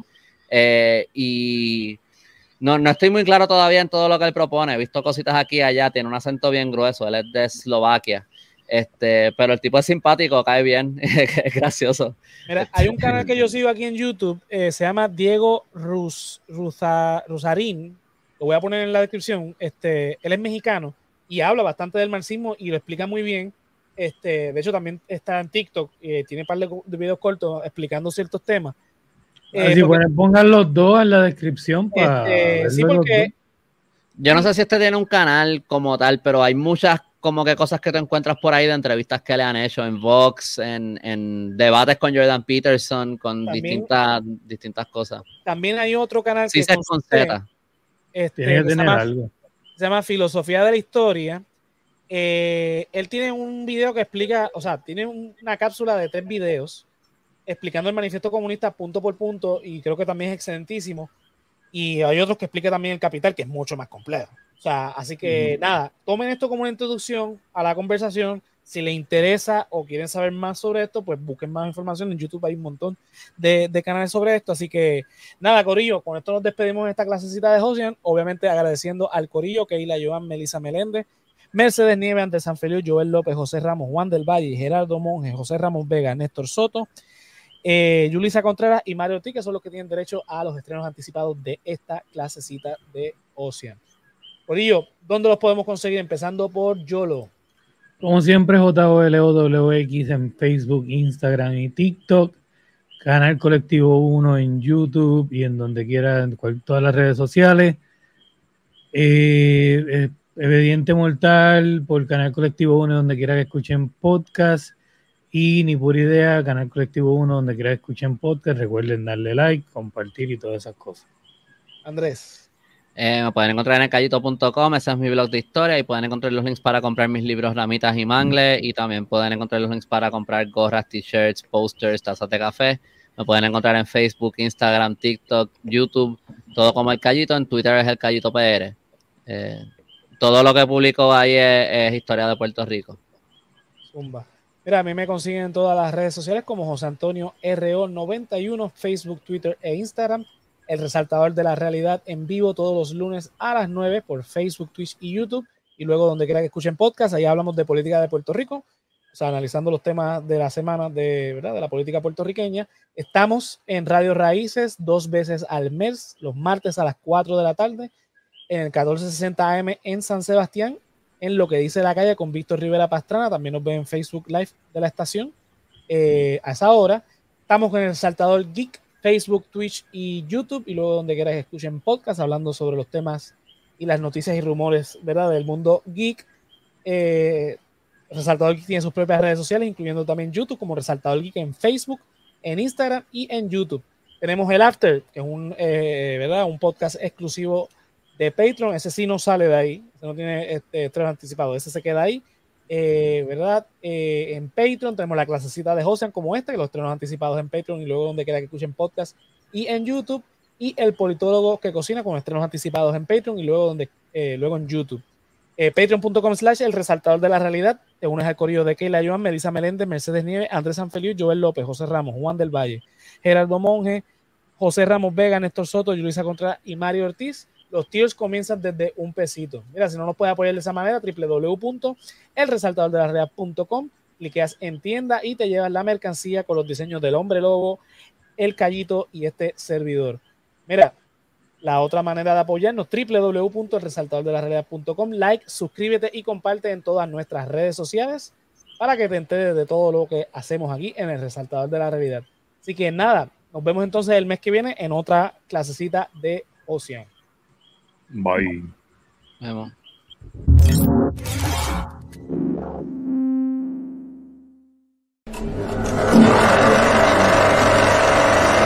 Eh, y no, no estoy muy claro todavía en todo lo que él propone. He visto cositas aquí y allá, tiene un acento bien grueso, él es de Eslovaquia. Este, pero el tipo es simpático, cae bien, <laughs> es gracioso. Mira, hay un canal que yo <laughs> sigo aquí en YouTube, eh, se llama Diego Rus, Rusarín, lo voy a poner en la descripción. Este, él es mexicano y habla bastante del marxismo y lo explica muy bien. Este, de hecho, también está en TikTok, eh, tiene un par de, videos cortos explicando ciertos temas. Eh, si pueden, pongan los dos en la descripción para. Este, sí, porque. Yo no sé si este tiene un canal como tal, pero hay muchas como que cosas que te encuentras por ahí de entrevistas que le han hecho en Vox, en, en debates con Jordan Peterson, con distintas, distintas cosas. También hay otro canal que se. Este, Tiene que tener algo se llama Filosofía de la Historia. Eh, él tiene un video que explica, o sea, tiene una cápsula de tres videos explicando el manifiesto comunista punto por punto y creo que también es excelentísimo. Y hay otros que explica también el capital, que es mucho más complejo. O sea, así que nada, tomen esto como una introducción a la conversación. Si les interesa o quieren saber más sobre esto, pues busquen más información. En YouTube hay un montón de, canales sobre esto. Así que nada, Corillo, con esto nos despedimos en esta clasecita de Josian. Obviamente agradeciendo al Corillo, Keila Joan, Melissa Meléndez, Mercedes Nieve, ante San Feliu, Joel López, José Ramos, Juan del Valle, Gerardo Monge, José Ramos Vega, Néstor Soto, eh, Yulisa Contreras y Mario T, que son los que tienen derecho a los estrenos anticipados de esta clasecita de Ocean. Corillo, ¿dónde los podemos conseguir? Empezando por Yolo. Como siempre, JOLOWX en Facebook, Instagram y TikTok. Canal Colectivo 1 en YouTube y en donde quiera, en todas las redes sociales. Eh, Obediente Mortal por Canal Colectivo 1, donde quiera que escuchen podcast. Y ni por idea, Canal Colectivo 1, donde quiera que escuchen podcast. Recuerden darle like, compartir y todas esas cosas. Andrés. Eh, me pueden encontrar en elcallito.com, ese es mi blog de historia y pueden encontrar los links para comprar mis libros Ramitas y Mangle y también pueden encontrar los links para comprar gorras, t-shirts, posters, tazas de café. Me pueden encontrar en Facebook, Instagram, TikTok, YouTube, todo como El Callito, en Twitter es El Callito PR. Eh, todo lo que publico ahí es, historia de Puerto Rico. Zumba. A mí me consiguen en todas las redes sociales como José Antonio RO91, Facebook, Twitter e Instagram el resaltador de la realidad en vivo todos los lunes a las 9 por Facebook, Twitch y YouTube. Y luego donde quiera que escuchen podcast, ahí hablamos de política de Puerto Rico, o sea, analizando los temas de la semana de, ¿verdad? de la política puertorriqueña. Estamos en Radio Raíces dos veces al mes, los martes a las 4 de la tarde, en el 1460 AM en San Sebastián, en lo que dice la calle con Víctor Rivera Pastrana. También nos ven en Facebook Live de la estación eh, a esa hora. Estamos con el saltador Geek Facebook, Twitch y YouTube, y luego donde quieras escuchen podcast hablando sobre los temas y las noticias y rumores, ¿verdad? Del mundo geek. Eh, Resaltador Geek tiene sus propias redes sociales, incluyendo también YouTube, como Resaltador Geek en Facebook, en Instagram y en YouTube. Tenemos el After, que es un, eh, ¿verdad? un podcast exclusivo de Patreon. Ese sí no sale de ahí, no tiene este, tres anticipados, ese se queda ahí. Eh, ¿verdad? Eh, en Patreon tenemos la clasecita de Josean como esta, que los estrenos anticipados en Patreon y luego donde quiera que escuchen podcast y en YouTube. Y el politólogo que cocina con estrenos anticipados en Patreon y luego, donde, eh, luego en YouTube. Patreon.com slash el resaltador de la realidad. Te unes al corrido de Keila Joan, Melissa Meléndez, Mercedes Nieves, Andrés Sanfeliu, Joel López, José Ramos, Juan del Valle, Gerardo Monge, José Ramos Vega, Néstor Soto, Luisa Contra y Mario Ortiz. Los tiers comienzan desde un pesito. Mira, si no nos puedes apoyar de esa manera, www.elresaltadordelarealidad.com, cliqueas en tienda y te llevas la mercancía con los diseños del hombre lobo, el callito y este servidor. Mira, la otra manera de apoyarnos, www.elresaltadordelarealidad.com, like, suscríbete y comparte en todas nuestras redes sociales para que te enteres de todo lo que hacemos aquí en el Resaltador de la Realidad. Así que nada, nos vemos entonces el mes que viene en otra clasecita de Ocean. Bye. Vemos.